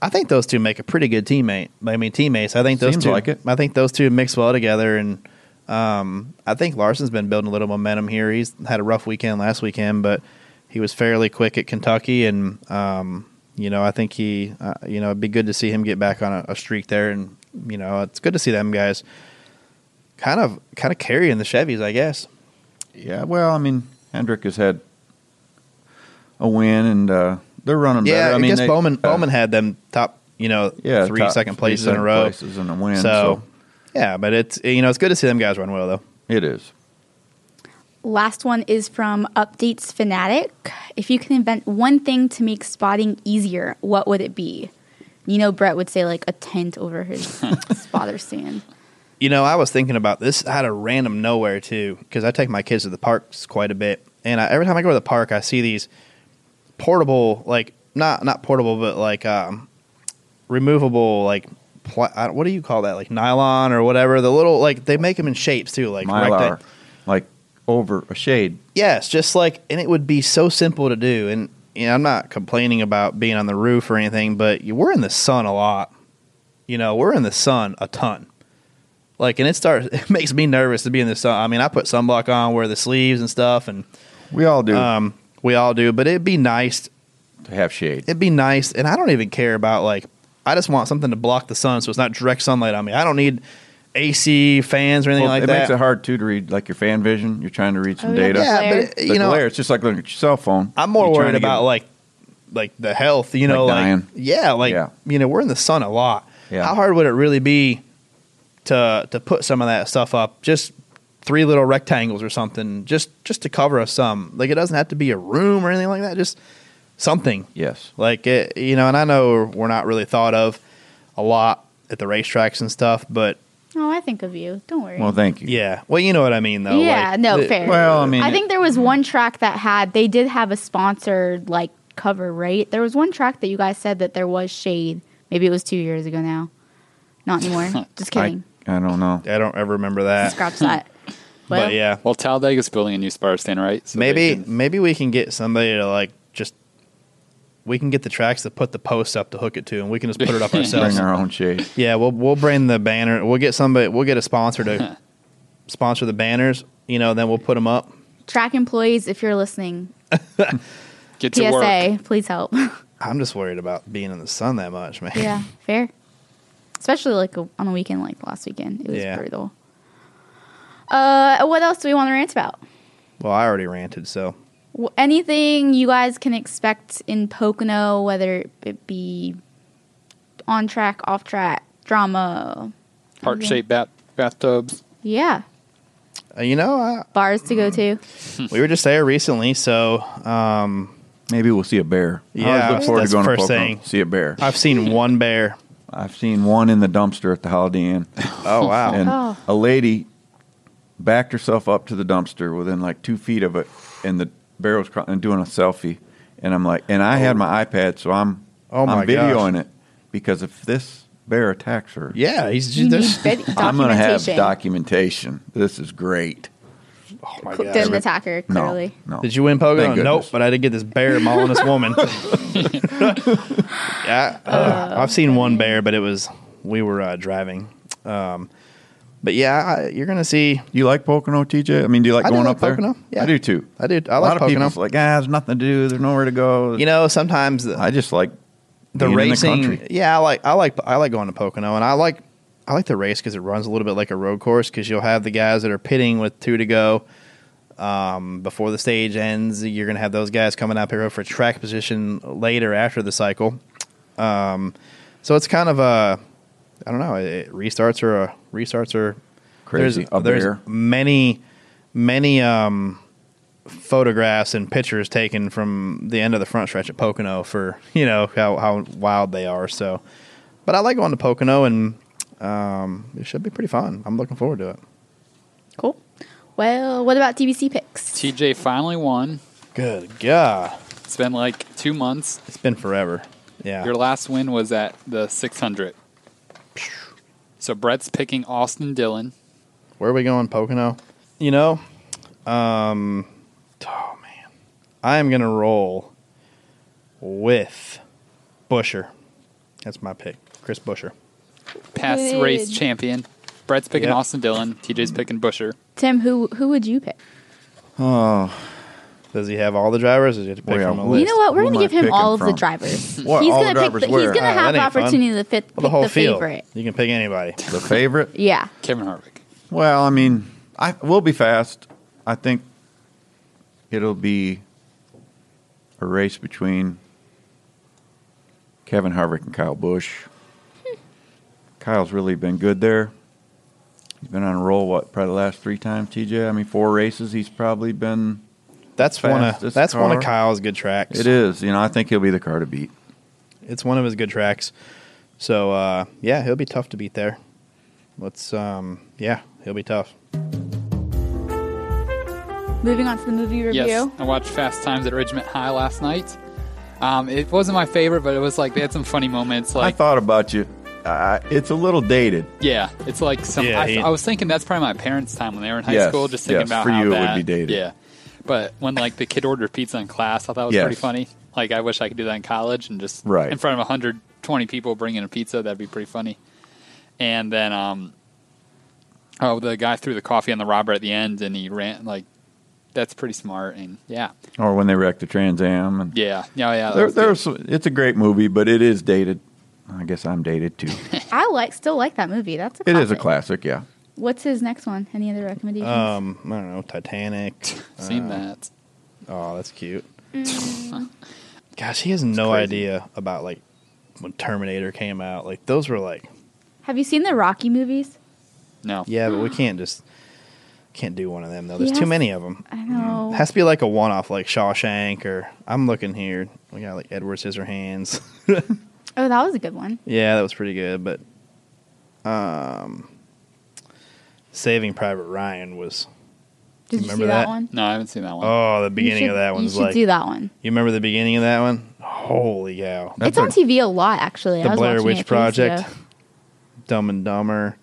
I think those two make a pretty good teammate. I mean, teammates. I think those Seems two like it. I think those two mix well together, and um, I think Larson's been building a little momentum here. He's had a rough weekend last weekend, but he was fairly quick at Kentucky, and um, you know, I think he, uh, you know, it'd be good to see him get back on a, a streak there, and you know, it's good to see them guys kind of kind of carrying the Chevys, I guess. Yeah, well, I mean, Hendrick has had a win, and uh, they're running Yeah, better. I, I mean, guess they- Bowman uh, Bowman had them top, you know, yeah, three second places in a row. places and a win. So, So, yeah, but it's you know it's good to see them guys run well though. it is. Last one is from Updates Fanatic. If you can invent one thing to make spotting easier, what would it be? You know, Brett would say like a tent over his spotter stand. You know, I was thinking about this out of random nowhere too, because I take my kids to the parks quite a bit, and I, every time I go to the park, I see these portable, like not not portable, but like um, removable, like pla- what do you call that? Like nylon or whatever. The little like they make them in shapes too, like Mylar, recta- like over a shade. Yes, just like, and it would be so simple to do. And you know, I'm not complaining about being on the roof or anything, but we're in the sun a lot. You know, we're in the sun a ton. Like, and it starts. It makes me nervous to be in the sun. I mean, I put sunblock on, wear the sleeves and stuff, and We all do um, we all do. But it'd be nice. to have shade. It'd be nice, and I don't even care about like. I just want something to block the sun, so it's not direct sunlight on me. I don't need AC fans or anything Well, like it that. It makes it hard too to read, like your FanVision. You're trying to read some Oh, yeah, data. glare. yeah, but The you know, glare, it's just like looking at your cell phone. I'm more You're worried about like like the health, you know, Like like, yeah, like Yeah. you know, we're in the sun a lot. Yeah. How hard would it really be to to put some of that stuff up? Just three little rectangles or something, just just to cover us some. Like it doesn't have to be a room or anything like that. Just something. Yes. Like it, you know, and I know we're not really thought of a lot at the racetracks and stuff, but Oh, I think of you. Don't worry. Well, thank you. yeah. Well, you know what I mean, though. yeah, Like, no, the- fair. Well, I mean, I think there was one track that had they did have a sponsored like cover, right? There was one track that you guys said that there was shade. Maybe it was two years ago now. Not anymore. Just kidding. I don't know. I don't ever remember that. Scratch that. Well, but yeah, Well, Talladega's building a new spotter stand, right? So maybe can- maybe we can get somebody to like just we can get the tracks to put the posts up to hook it to, and we can just put it up ourselves. Bring our own shade. yeah, we'll we'll bring the banner. We'll get somebody. We'll get a sponsor to sponsor the banners. You know, then we'll put them up. track employees, if you're listening, get to work. PSA, please help. I'm just worried about being in the sun that much, man. yeah, fair. Especially like a, on a weekend like last weekend, it was Yeah. brutal. Uh, what else do we want to rant about? Well, I already ranted, so W- Anything you guys can expect in Pocono, whether it be on track, off track, drama, Heart shaped bat- bathtubs. yeah, uh, you know, I, bars to go to. we were just there recently, so um, Maybe we'll see a bear. I Yeah, always look forward that's to going the to first Pocono, thing. see a bear. I've seen one bear. I've seen one in the dumpster at the Holiday Inn, Oh wow! and Oh. a lady backed herself up to the dumpster within like two feet of it, and the bear was cr- and doing a selfie. And I'm like, and I had my iPad, so I'm Oh, my I'm videoing it because if this bear attacks her, yeah, he's You need just. vid- I'm going to have documentation. documentation. This is great. Oh my Didn't god! attack her No, clearly. no. Did you win Pogo? Thank Nope, goodness. but I did get this bear mauling this woman. yeah, uh, I've seen one bear, but it was we were uh, driving. Um, but yeah, I, you're gonna see. Do you like Pocono, TJ? I mean, do you like I do going like up there? Pocono, yeah. I do too. I do. I a like lot of Pocono. people's like, ah, there's nothing to do. There's nowhere to go. You know, sometimes the, I just like the racing. country. yeah, I like I like I like going to Pocono, and I like I like the race because it runs a little bit like a road course because you'll have the guys that are pitting with two to go. Um, before the stage ends, you're going to have those guys coming up here for track position later after the cycle. Um, so it's kind of a, I don't know, it, restarts are a restarts are Crazy. There's, there's bear. many, many um, photographs and pictures taken from the end of the front stretch at Pocono for you know how how wild they are. So, but I like going to Pocono, and um, it should be pretty fun. I'm looking forward to it. Cool. Well, what about DBC picks? TJ finally won. Good God, It's been like two months. it's been forever. Yeah, Your last win was at the 600. So Brett's picking Austin Dillon. Where are we going, Pocono? You know, um, oh man, I am gonna roll with Buescher. That's my pick, Chris Buescher. past Good. race champion. Brett's picking Yep. Austin Dillon. TJ's picking Buescher. Tim, who who would you pick? Oh, Does he have all the drivers? Or does he have to pick Well, yeah, from a who- list? You know what? We're Who going am to I give him all of the from? drivers. What, he's all going to pick. drivers The, he's where? going to Ah, have that the ain't fun. opportunity to fit, Well, the pick whole the field. favorite. You can pick anybody. the favorite? Yeah. Kevin Harvick. Well, I mean, I will be fast. I think it'll be a race between Kevin Harvick and Kyle Busch. Kyle's really been good there. He's been on a roll. What, probably the last three times, TJ? I mean, four races. He's probably been. That's one of fastest that's one of. Kyle's good tracks. It is. You know, I think he'll be the car to beat. It's one of his good tracks. So uh, yeah, he'll be tough to beat there. Let's um, yeah, he'll be tough. Moving on to the movie review. Yes, I watched Fast Times at Ridgemont High last night. Um, it wasn't my favorite, but it was like they had some funny moments. Like I thought about you. Uh, it's a little dated. yeah, it's like some. Yeah, I, he- I was thinking that's probably my parents' time when they were in high Yes, school. Just thinking yes, about for how you it would be dated. Yeah, but when like the kid ordered pizza in class, I thought it was Yes. pretty funny. Like I wish I could do that in college and just Right. in front of 120 people bringing a pizza. That'd be pretty funny. And then, um, oh, the guy threw the coffee on the robber at the end, and he ran like. That's pretty smart, and yeah, Or when they wrecked the Trans Am. And yeah, yeah, yeah. there, there's, it's a great movie, but it is dated. I guess I'm dated too. I like still like that movie. That's a it is a classic. classic, yeah. What's his next one? Any other recommendations? Um, I don't know, Titanic. Seen uh, that. Oh, that's cute. Mm. Gosh, he has no crazy. idea about like when Terminator came out. Like those were like, Have you seen the Rocky movies? No, yeah, but we can't just can't do one of them though. He There's too many of them. I know. It has to be like a one-off, like Shawshank, or I'm looking here. We got like Edward Scissorhands. oh, that was a good one. yeah, that was pretty good. But um, Saving Private Ryan was. Did you, remember see that, that? one? no, I haven't seen that one. Oh, the beginning should- of that You should like. do that one. You remember the beginning of that one? Holy cow! it's on TV a lot, actually. I the was Blair Witch a few weeks Project. Dumb and Dumber,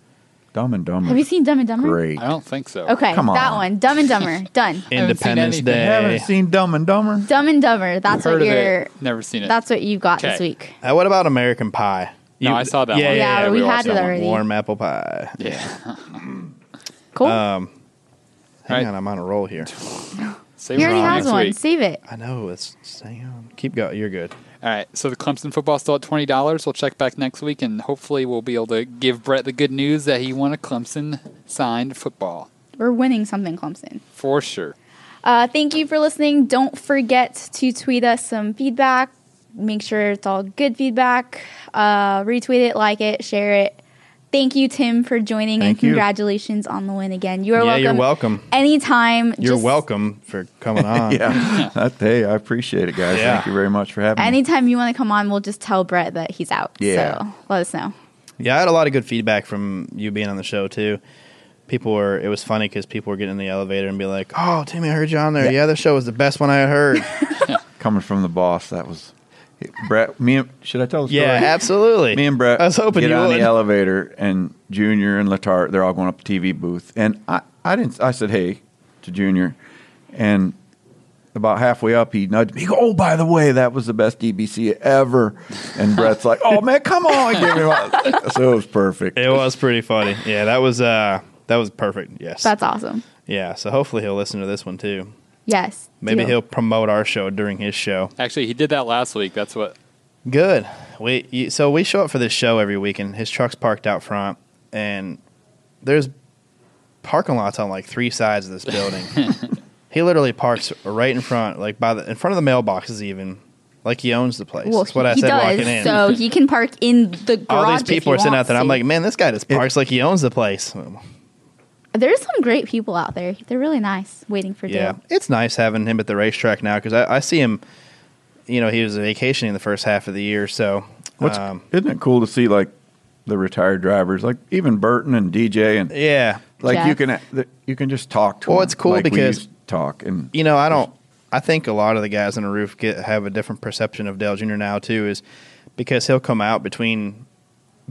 Dumb and Dumber. Have you seen Dumb and Dumber? Great. I don't think so. Okay, Come on. that one. Dumb and Dumber. Done. Independence anything. You haven't seen Dumb and Dumber? Dumb and Dumber. That's Heard what you're. it. Never seen it. That's what you got this week. Uh, what about American Pie? No, I saw that yeah, one. Yeah, Yeah, yeah, we watched had it that one. already. Warm apple pie. yeah. Cool. Um, hang Right. on, I'm on a roll here. Save he it already for has next one. week. Save it. I know it's hang on. Keep going. You're good. All right. So the Clemson football still at twenty dollars. We'll check back next week, and hopefully we'll be able to give Brett the good news that he won a Clemson signed football We're winning something, Clemson. for sure. Uh, thank you for listening. Don't forget to tweet us some feedback. Make sure it's all good feedback. Uh, retweet it, like it, share it. Thank you, Tim, for joining, Thank and you. congratulations on the win again. You are welcome. yeah, welcome. you're welcome. Anytime. You're just- welcome for coming on. Yeah. that, hey, I appreciate it, guys. Yeah. Thank you very much for having me. Anytime you want to come on, we'll just tell Brett that he's out. Yeah. So let us know. Yeah, I had a lot of good feedback from you being on the show too. People were. It was funny because people were getting in the elevator and be like, "Oh, Timmy, I heard you on there. Yeah, the show was the best one I had heard." Coming from the boss, that was. Brett, me and, should I tell the story? yeah, absolutely. Me and Brett I was hoping get you on would. the elevator, and Junior and Letarte, they're all going up the TV booth, and I, I didn't. I said, "Hey," to Junior, and about halfway up, he nudged me. He go, "Oh, by the way, that was the best DBC ever." And Brett's like, "Oh man, come on!" He gave me one. so it was perfect. It was pretty funny. Yeah, that was uh that was perfect. Yes. That's awesome. yeah, so hopefully he'll listen to this one too. Yes. Maybe deal. he'll promote our show during his show. Actually, he did that last week. That's what. Good. We you- so we show up for this show every week, and his truck's parked out front, and there's parking lots on like three sides of this building. he literally parks right in front, like by the in front of the mailboxes, even like he owns the place. Well, That's what he, I he said does, walking in. so he can park in the garage. All these if people he are sitting out wants there. I'm like, man, this guy just parks like he owns the place. There's some great people out there. They're really nice, waiting for Yeah, Dale. it's nice having him at the racetrack now because I, I see him. You know, he was vacationing the first half of the year, so What's um, isn't it cool to see like the retired drivers, like even Burton and DJ, and yeah. like you can you can just talk to. Well, them it's cool like because- talk and You know, I don't. I think a lot of the guys on the roof get have a different perception of Dale Jr. now too, is because he'll come out between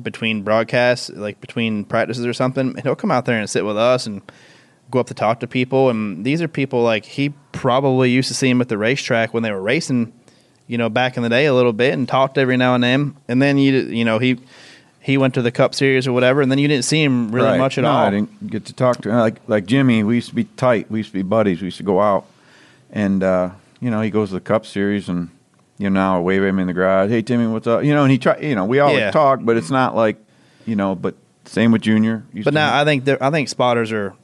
between broadcasts, like between practices or something, he'll come out there and sit with us and go up to talk to people. And these are people like he probably used to see him at the racetrack when they were racing, you know, back in the day a little bit, and talked every now and then. And then you you know he he went to the Cup Series or whatever, and then you didn't see him really Right. much at no, all. I didn't get to talk to him. Like like Jimmy, we used to be tight. We used to be buddies. We used to go out, and uh, you know he goes to the Cup Series, and you know now I wave at him in the garage. Hey Timmy, what's up? You know, and he try. You know, we always Yeah. talk, but it's not like you know. But same with Junior. Used But to- now I think they're- I think spotters are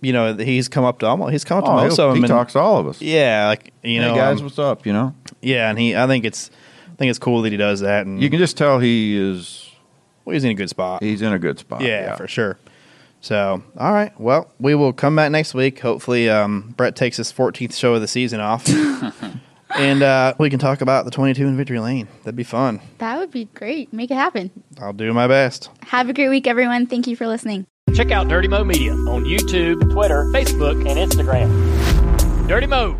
you know, he's come up to almost he's come up to Oh, most he'll- of them. he and- talks to all of us. Yeah, like you Hey, know, guys, um, what's up? You know, yeah, and he I think it's I think it's cool that he does that, and you can just tell he is. well, he's in a good spot. He's in a good spot. yeah, for sure. So, all right. Well, we will come back next week. Hopefully, um, Brett takes his 14th show of the season off, and uh, we can talk about the 22 in Victory Lane. That'd be fun. That would be great. Make it happen. I'll do my best. Have a great week, everyone. Thank you for listening. Check out Dirty Mo Media on YouTube, Twitter, Facebook, and Instagram. Dirty Mo